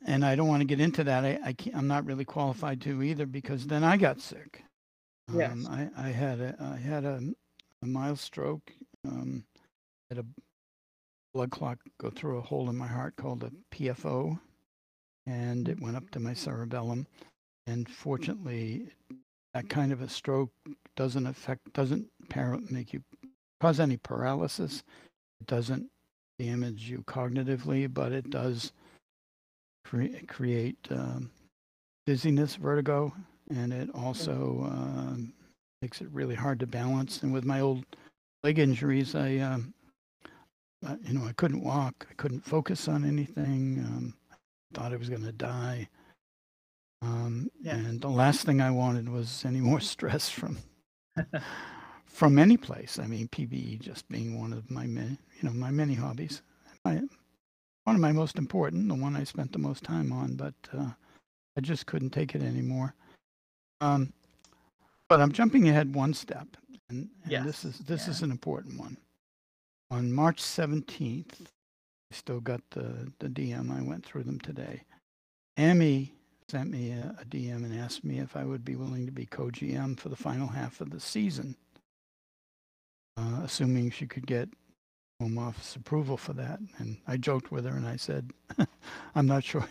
and I don't want to get into that. I, I can't, I'm not really qualified to either because then I got sick. Yes. Um, I, I had a I had a, a mild stroke. Um, had a blood clot go through a hole in my heart called a PFO, and it went up to my cerebellum. And fortunately, that kind of a stroke doesn't affect doesn't para- make you cause any paralysis. It doesn't damage you cognitively, but it does cre- create um, dizziness, vertigo, and it also um, makes it really hard to balance. And with my old leg injuries, I, um, uh, you know, I couldn't walk, I couldn't focus on anything. Um, thought I was going to die. Um, Yeah. And the last thing I wanted was any more stress from from any place. I mean, PBE just being one of my many, you know, my many hobbies. My, one of my most important, the one I spent the most time on, but uh, I just couldn't take it anymore. Um, but I'm jumping ahead one step, and, and this is this yeah. is an important one. On March 17th, I still got the the DM. I went through them today. Amy sent me a, a DM and asked me if I would be willing to be co-GM for the final half of the season, uh, assuming she could get home office approval for that. And I joked with her and I said, "I'm not sure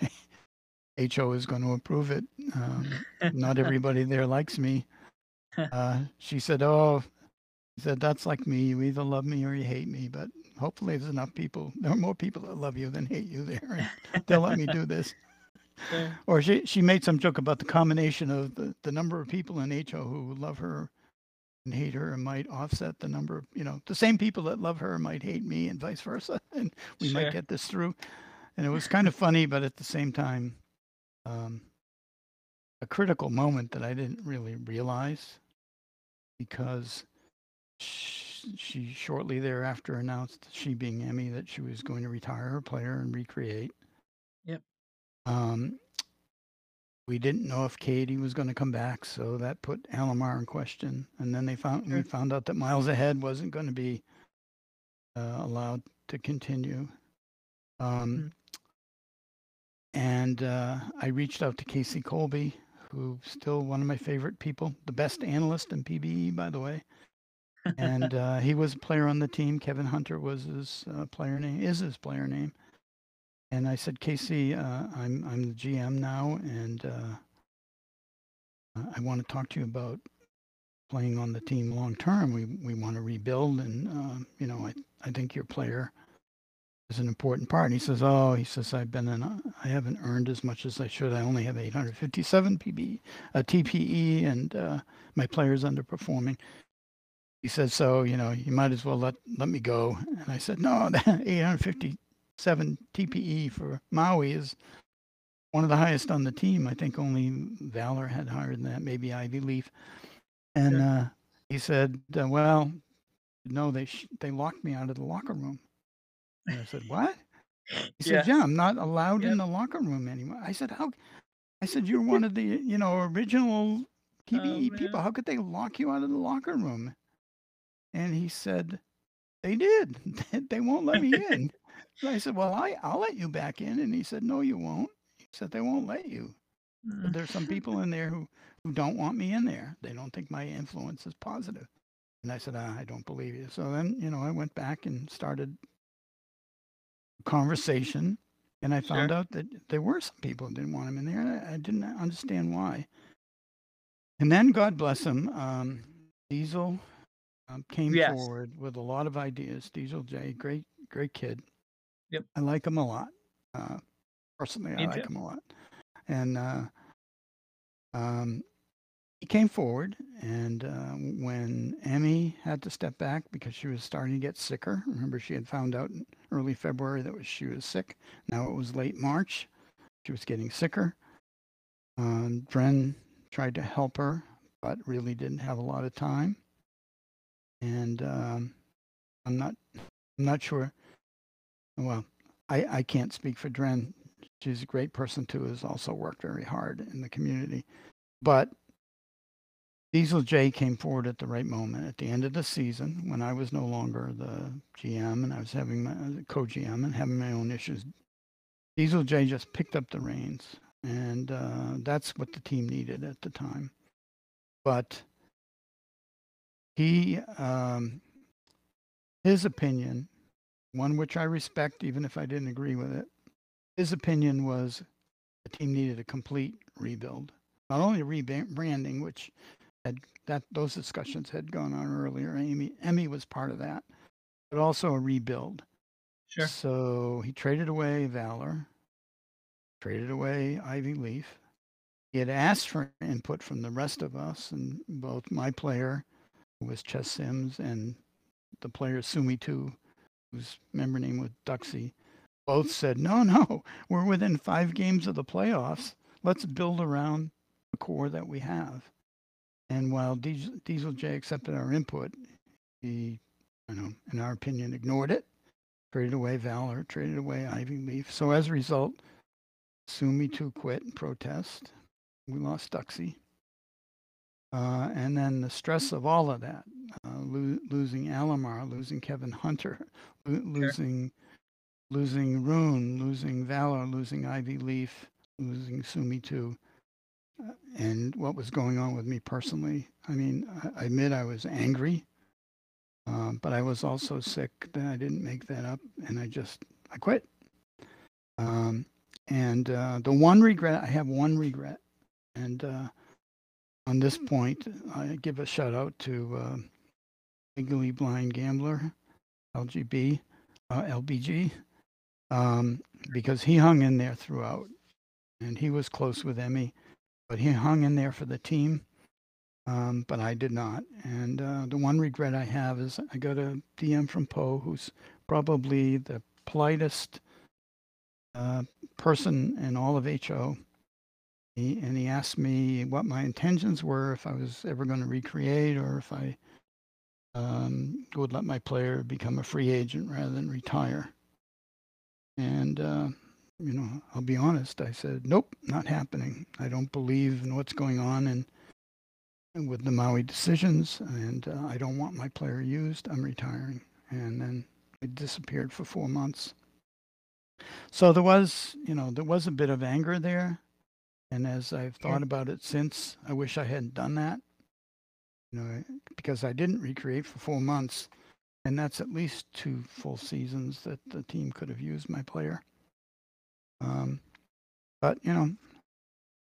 HO is going to approve it. Um, not everybody there likes me." Uh, she said, "Oh." She said, that's like me. You either love me or you hate me, but hopefully there's enough people. There are more people that love you than hate you there. and They'll let me do this. Yeah. Or she, she made some joke about the combination of the, the number of people in HO who love her and hate her and might offset the number of, you know, the same people that love her might hate me and vice versa. And we Sure. might get this through. And it was kind of funny, but at the same time, um, a critical moment that I didn't really realize because sh- she shortly thereafter announced, she being Emmy, that she was going to retire her player and recreate. Yep. Um, we didn't know if Katie was going to come back, so that put Alomar in question. And then they found we found out that Miles Ahead wasn't going to be uh, allowed to continue. Um, And uh, I reached out to Casey Colby, who's still one of my favorite people, the best analyst in PBE, by the way. And uh, he was a player on the team. Kevin Hunter was his uh, player name, is his player name. And I said, Casey, uh, I'm, I'm the GM now, and uh, I want to talk to you about playing on the team long term. We, we want to rebuild, and, uh, you know, I, I think your player is an important part. And he says, Oh, he says, I've been in, I haven't earned as much as I should. I only have 857 PB, a uh, TPE, and uh, my player's underperforming he said, "So you know, you might as well let let me go." And I said, "No, 850 seven TPE for Maui is one of the highest on the team. I think only Valor had higher than that, maybe Ivy Leaf. And uh, he said, uh, "Well, no, they sh- they locked me out of the locker room." And I said, "What?" He said, yeah. I'm not allowed in the locker room anymore." I said, "How?" I said, "You're one of the you know original TPE oh, people. How could they lock you out of the locker room?" And he said, "They did. they won't let me in." And I said, well, I, I'll let you back in. And he said, no, you won't. He said, they won't let you. Mm. But there's some people in there who, who don't want me in there. They don't think my influence is positive. And I said, ah, I don't believe you. So then, you know, I went back and started a conversation. And I found Sure. out that there were some people who didn't want him in there. And I, I didn't understand why. And then, God bless him, um, Diesel um, came Yes. forward with a lot of ideas. Diesel J, great, great kid. Yep. I like him a lot. Uh, personally, I Me like too. him a lot. And uh, um, he came forward, and uh, when Emmy had to step back because she was starting to get sicker, remember she had found out in early February that was, she was sick. Now it was late March. She was getting sicker. Um, Dren tried to help her, but really didn't have a lot of time. and um, I'm not I'm not sure. Well, I I can't speak for Dren. She's a great person too. Has also worked very hard in the community, but Diesel J came forward at the right moment at the end of the season when I was no longer the GM and I was having my co-GM and having my own issues. Diesel J just picked up the reins, and uh, that's what the team needed at the time. But he, um, his opinion, one which I respect, even if I didn't agree with it, his opinion was the team needed a complete rebuild. Not only rebranding, which had that those discussions had gone on earlier. Amy Emmy was part of that, but also a rebuild. Sure. So he traded away Valor, traded away Ivy Leaf. He had asked for input from the rest of us, and both my player, who was Chess Sims, and the player Sumi too, whose member name was Duxie, both said, "No, no, we're within five games of the playoffs. Let's build around the core that we have." And while Diesel, J accepted our input, he, you know, in our opinion, ignored it, traded away Valor, traded away Ivy Leaf. So as a result, Sumi too quit and protest. We lost Duxie. Uh, and then the stress of all of that, lo- losing Alomar, losing Kevin Hunter, lo- sure. losing losing Rune, losing Valor, losing Ivy Leaf, losing Sumi too and what was going on with me personally. I mean, I admit I was angry, uh, but I was also sick that I didn't make that up, and I just I quit. Um, and uh, the one regret I have one regret, and uh, on this point, I give a shout out to uh, Legally Blind Gambler, LGB, uh, LBG, um, because he hung in there throughout, and he was close with Emmy but he hung in there for the team. Um, but I did not. And uh, the one regret I have is I got a DM from Poe, who's probably the politest uh, person in all of HO. He, and he asked me what my intentions were, if I was ever going to recreate, or if I um, would let my player become a free agent rather than retire. And uh, you know, I'll be honest. I said, nope, not happening. I don't believe in what's going on and, with the Maui decisions, and uh, I don't want my player used. I'm retiring. And then it disappeared for four months. So there was, you know, there was a bit of anger there. And as I've thought about it since, I wish I hadn't done that. You know, because I didn't recreate for four months, and that's at least two full seasons that the team could have used my player. Um, but you know,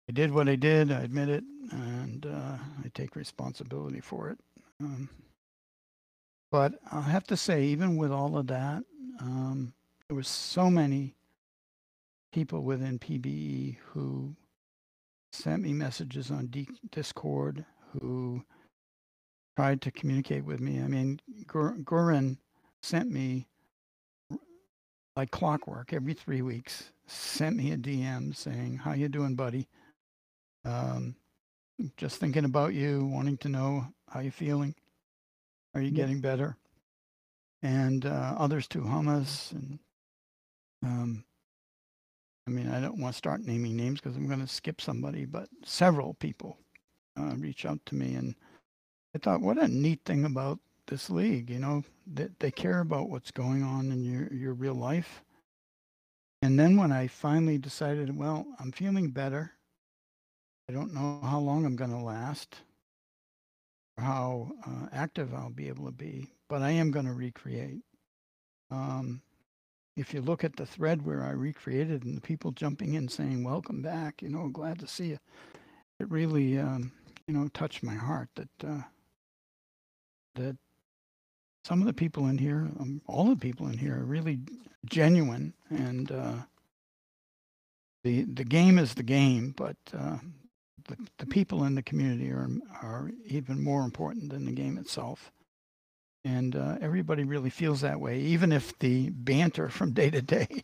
I did what I did. I admit it, and uh, I take responsibility for it. Um, but I'll have to say, even with all of that, um, there were so many people within PBE who sent me messages on D- Discord, who tried to communicate with me. I mean, Gurin sent me like clockwork every three weeks sent me a DM saying, "How you doing, buddy? Um, just thinking about you, wanting to know how you feeling. Are you getting better?" And uh, others too, hummus and um, I mean, I don't want to start naming names because I'm going to skip somebody, but several people uh, reach out to me, and I thought, what a neat thing about this league. You know, that they, they care about what's going on in your your real life, and then when I finally decided, well, I'm feeling better. I don't know how long I'm going to last or how uh, active I'll be able to be, but I am going to recreate. Um, if you look at the thread where I recreated and the people jumping in saying, welcome back, you know, glad to see you, it really, um, you know, touched my heart that, uh, that some of the people in here, um, all the people in here, are really genuine, and uh, the the game is the game, but uh, the the people in the community are are even more important than the game itself. And uh, everybody really feels that way, even if the banter from day to day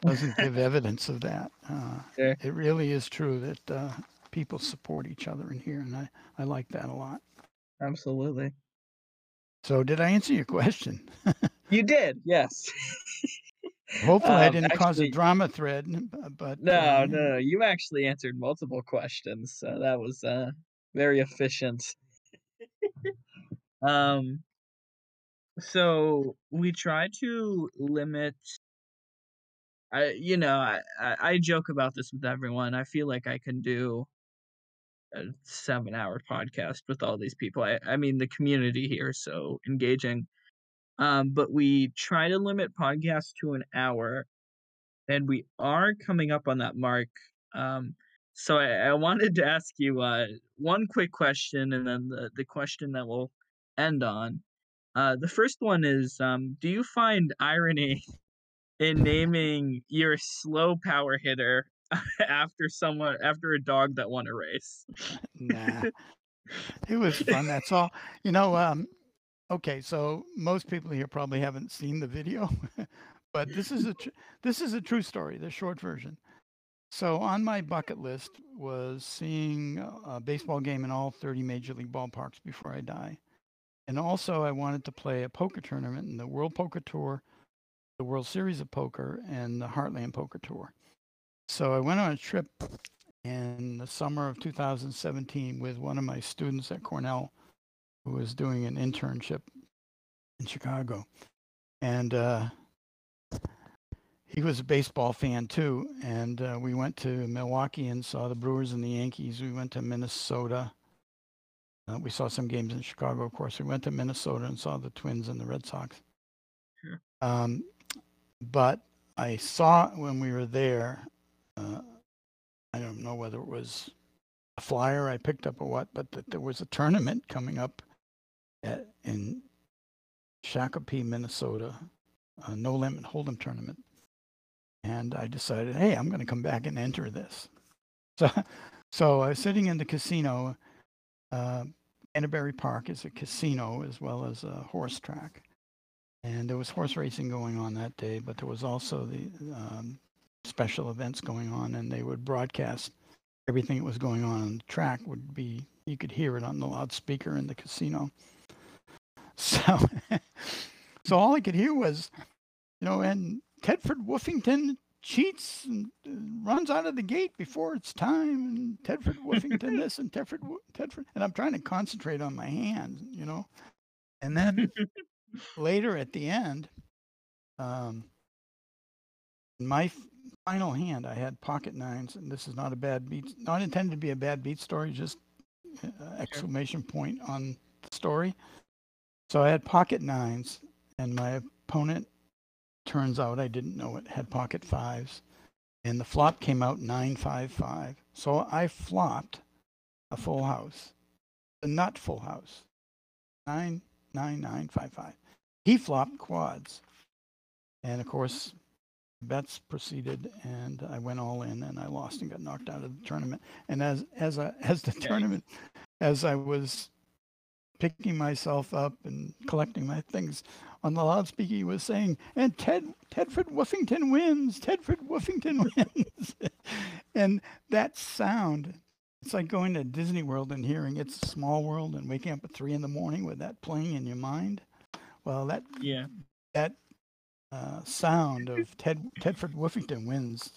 doesn't give evidence of that. Uh, It really is true that uh, people support each other in here, and I, I like that a lot. Absolutely. So, did I answer your question? You did, yes. Hopefully, I Um, didn't cause a drama thread, but No, uh, no, no. You actually answered multiple questions, so that was uh very efficient. um so we try to limit I you know, I, I I joke about this with everyone. I feel like I can do a 7-hour podcast with all these people. I I mean the community here is so engaging. Um but we try to limit podcasts to an hour and we are coming up on that mark. Um, so I, I wanted to ask you uh, one quick question, and then the, the question that we'll end on. Uh, the first one is: um, Do you find irony in naming your slow power hitter after someone after a dog that won a race? nah, it was fun. That's all. You know, um, okay, so most people here probably haven't seen the video, but this is a tr- this is a true story, the short version. So on my bucket list was seeing a- a baseball game in all 30 major league ballparks before I die. And also I wanted to play a poker tournament in the World Poker Tour, the World Series of Poker, and the Heartland Poker Tour. So I went on a trip in the summer of 2017 with one of my students at Cornell who was doing an internship in Chicago. And uh, he was a baseball fan too. And uh, we went to Milwaukee and saw the Brewers and the Yankees. We went to Minnesota. Uh, we saw some games in Chicago, of course. We went to Minnesota and saw the Twins and the Red Sox. Sure. Um, but I saw when we were there, uh, I don't know whether it was a flyer I picked up or what, but that there was a tournament coming up at, in Shakopee, Minnesota, a no limit hold'em tournament. And I decided, hey, I'm going to come back and enter this. So, so I was sitting in the casino. Uh, Canterbury Park is a casino as well as a horse track. And there was horse racing going on that day, but there was also the um, special events going on, and they would broadcast everything that was going on on the track. Would be you could hear it on the loudspeaker in the casino. So, so all I could hear was, you know, and Tedford Woofington cheats and uh, runs out of the gate before it's time, and Tedford Woofington this and Tedford Tedford, and I'm trying to concentrate on my hands, you know, and then later at the end, um, my final hand, I had pocket nines, and this is not a bad beat, not intended to be a bad beat story, just uh, exclamation point on the story. So I had pocket nines, and my opponent, turns out I didn't know it, had pocket fives, and the flop came out nine five five. So I flopped a full house, a not full house, nine nine nine five five. He flopped quads, and of course, bets proceeded, and I went all in, and I lost and got knocked out of the tournament. And as as I, as the tournament, as I was picking myself up and collecting my things on the loudspeaker, he was saying, "And Ted Tedford Woofington wins. Tedford Woofington wins." and that sound. It's like going to Disney World and hearing "It's a Small World" and waking up at three in the morning with that playing in your mind. Well, that Yeah. that uh, sound of Ted Tedford Woofington wins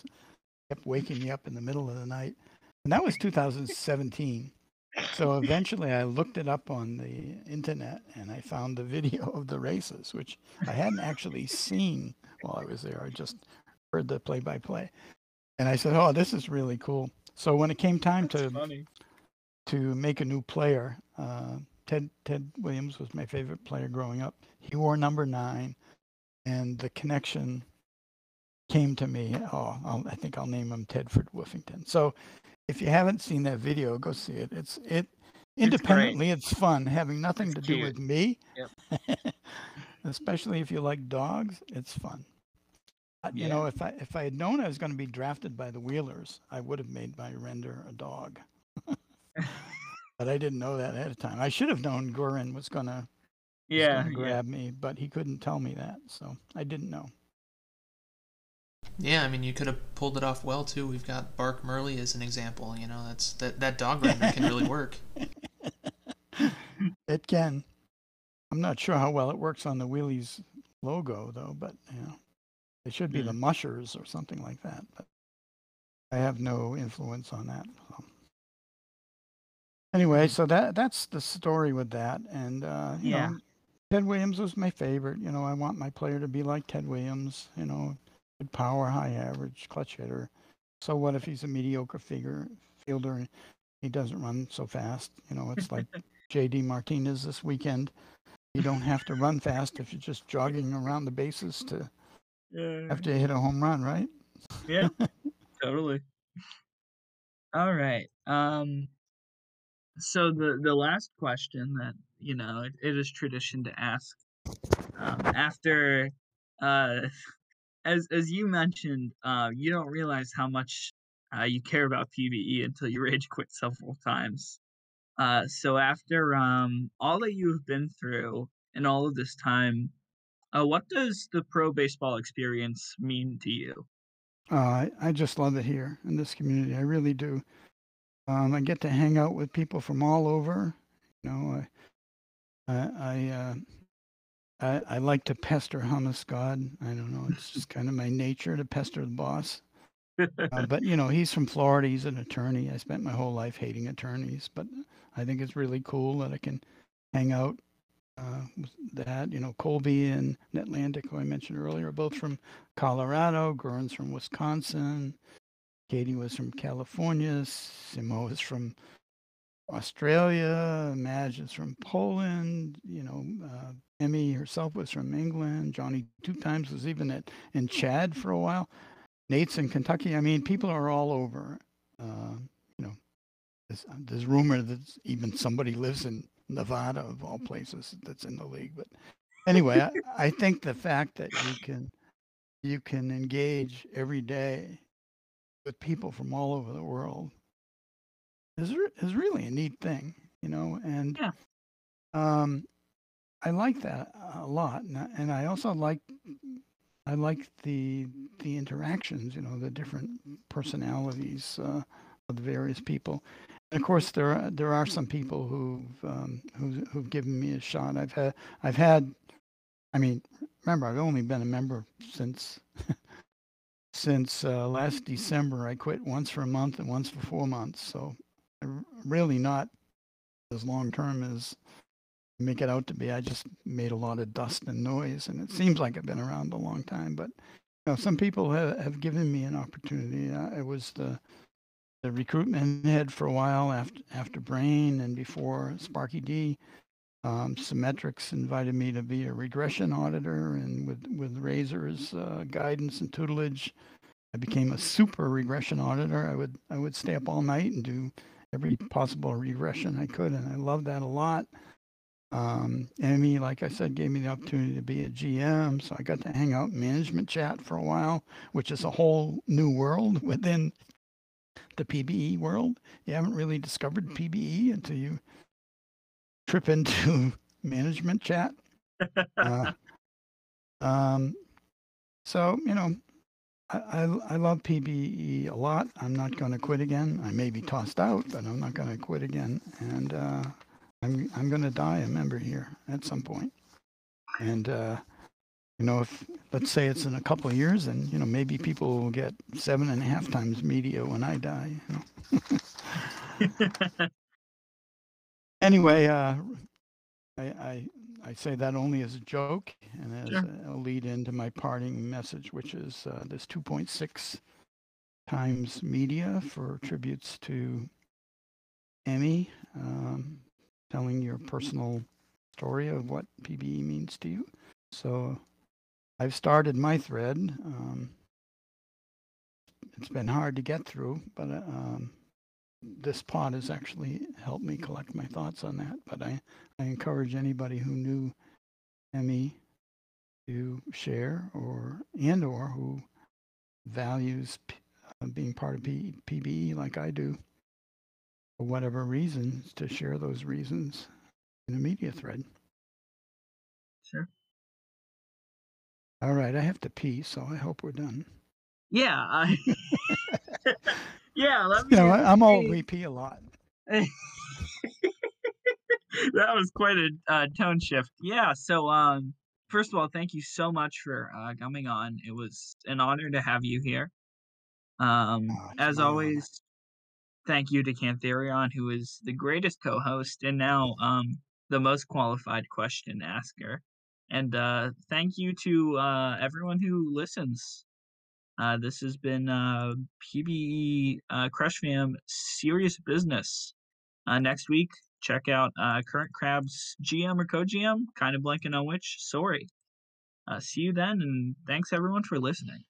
kept waking me up in the middle of the night, and that was 2017. So eventually, I looked it up on the internet and I found the video of the races, which I hadn't actually seen while I was there. I just heard the play-by-play, and I said, "Oh, this is really cool." So when it came time That's to funny. to make a new player. Uh, Ted Ted Williams was my favorite player growing up. He wore number nine, and the connection came to me. Oh, I'll, I think I'll name him Tedford Woofington. So, if you haven't seen that video, go see it. It's it independently. It's, fun, having nothing It's to do with me. Especially if you like dogs, it's fun. Uh, You know, if I if I had known I was going to be drafted by the Wheelers, I would have made my render a dog. but I didn't know that ahead of time. I should have known Gorin was going to Yeah. yeah. grab me, but he couldn't tell me that, so I didn't know. Yeah, I mean, you could have pulled it off well too. We've got Bark Murley as an example. You know, that's that that dog render can really work. It can. I'm not sure how well it works on the Wheelies logo though, but you know, it should be Hmm. the mushers or something like that. But I have no influence on that. So. Anyway, so that that's the story with that, and uh, you Yeah. know, Ted Williams was my favorite. You know, I want my player to be like Ted Williams. You know, good power, high average, clutch hitter. So what if he's a mediocre figure fielder and he doesn't run so fast? You know, it's like J.D. Martinez this weekend. You don't have to run fast if you're just jogging around the bases to Yeah. have to hit a home run, right? Yeah, totally. All right. Um. So the the last question that you know it, it is tradition to ask um, after uh as as you mentioned uh you don't realize how much uh, you care about PBE until you rage quit several times. Uh, so after um all that you have been through and all of this time, uh, what does the pro baseball experience mean to you? Uh, I, I just love it here in this community. I really do. Um, I get to hang out with people from all over. You know, I I I, uh, I, I like to pester Hummus God. I don't know. It's just kind of my nature to pester the boss. Uh, but you know, he's from Florida. He's an attorney. I spent my whole life hating attorneys, but I think it's really cool that I can hang out uh, with that. You know, Colby and Netlandic, who I mentioned earlier, are both from Colorado. Gurren's from Wisconsin. Katie was from California. Simo is from Australia. Madge is from Poland. You know, uh, Emmy herself was from England. Johnny two times was even at in Chad for a while. Nate's in Kentucky. I mean, people are all over. Uh, you know, there's, there's rumor that even somebody lives in Nevada of all places that's in the league. But anyway, I, I think the fact that you can you can engage every day with people from all over the world is re- is really a neat thing, you know. And Yeah. um, I like that a lot, and I, and I also like I like the the interactions, you know, the different personalities uh, of the various people. And of course, there are there are some people who've um, who've, who've given me a shot. I've had I've had, I mean, remember I've only been a member since since uh, last December. I quit once for a month and once for four months, so really not as long term as I make it out to be. I just made a lot of dust and noise, and it seems like I've been around a long time. But you know, some people have, have given me an opportunity. Uh, it was the the recruitment head for a while after after Brain and before Sparky D. Um, Symmetrics invited me to be a regression auditor, and with with Razor's uh, guidance and tutelage, I became a super regression auditor. I would I would stay up all night and do every possible regression I could, and I loved that a lot. Um, Emmy, like I said, gave me the opportunity to be a GM, so I got to hang out in management chat for a while, which is a whole new world within the PBE world. You haven't really discovered PBE until you trip into management chat. Uh, um, so you know, I, I love PBE a lot. I'm not going to quit again. I may be tossed out, but I'm not going to quit again. And uh, I'm I'm going to die a member here at some point. And uh, you know, if let's say it's in a couple of years, and you know, maybe people will get seven and a half times media when I die. You know? anyway, uh, I, I I say that only as a joke and as Sure. a, lead into my parting message, which is uh, this 2.6 times media for tributes to Emmy, um, telling your personal story of what PBE means to you. So I've started my thread. Um, it's been hard to get through, but uh, um, this pod has actually helped me collect my thoughts on that. But I, I encourage anybody who knew Emmy to share or and or who values p- uh, being part of P- PBE like I do, for whatever reasons, to share those reasons in a media thread. Sure. All right, I have to pee, so I hope we're done. Yeah, I yeah, let me You know, I'm We pee a lot. that was quite a uh, tone shift. Yeah. So, um, first of all, thank you so much for uh, coming on. It was an honor to have you here. Um, Oh, as always, thank you to Cantherion, who is the greatest co-host and now um the most qualified question asker. And uh, thank you to uh, everyone who listens. Uh, this has been uh, PBE uh, Crush Fam Serious Business. Uh, next week, check out uh, Current Crab's GM or co-GM. Kind of blanking on which. Sorry. Uh, see you then, and thanks everyone for listening.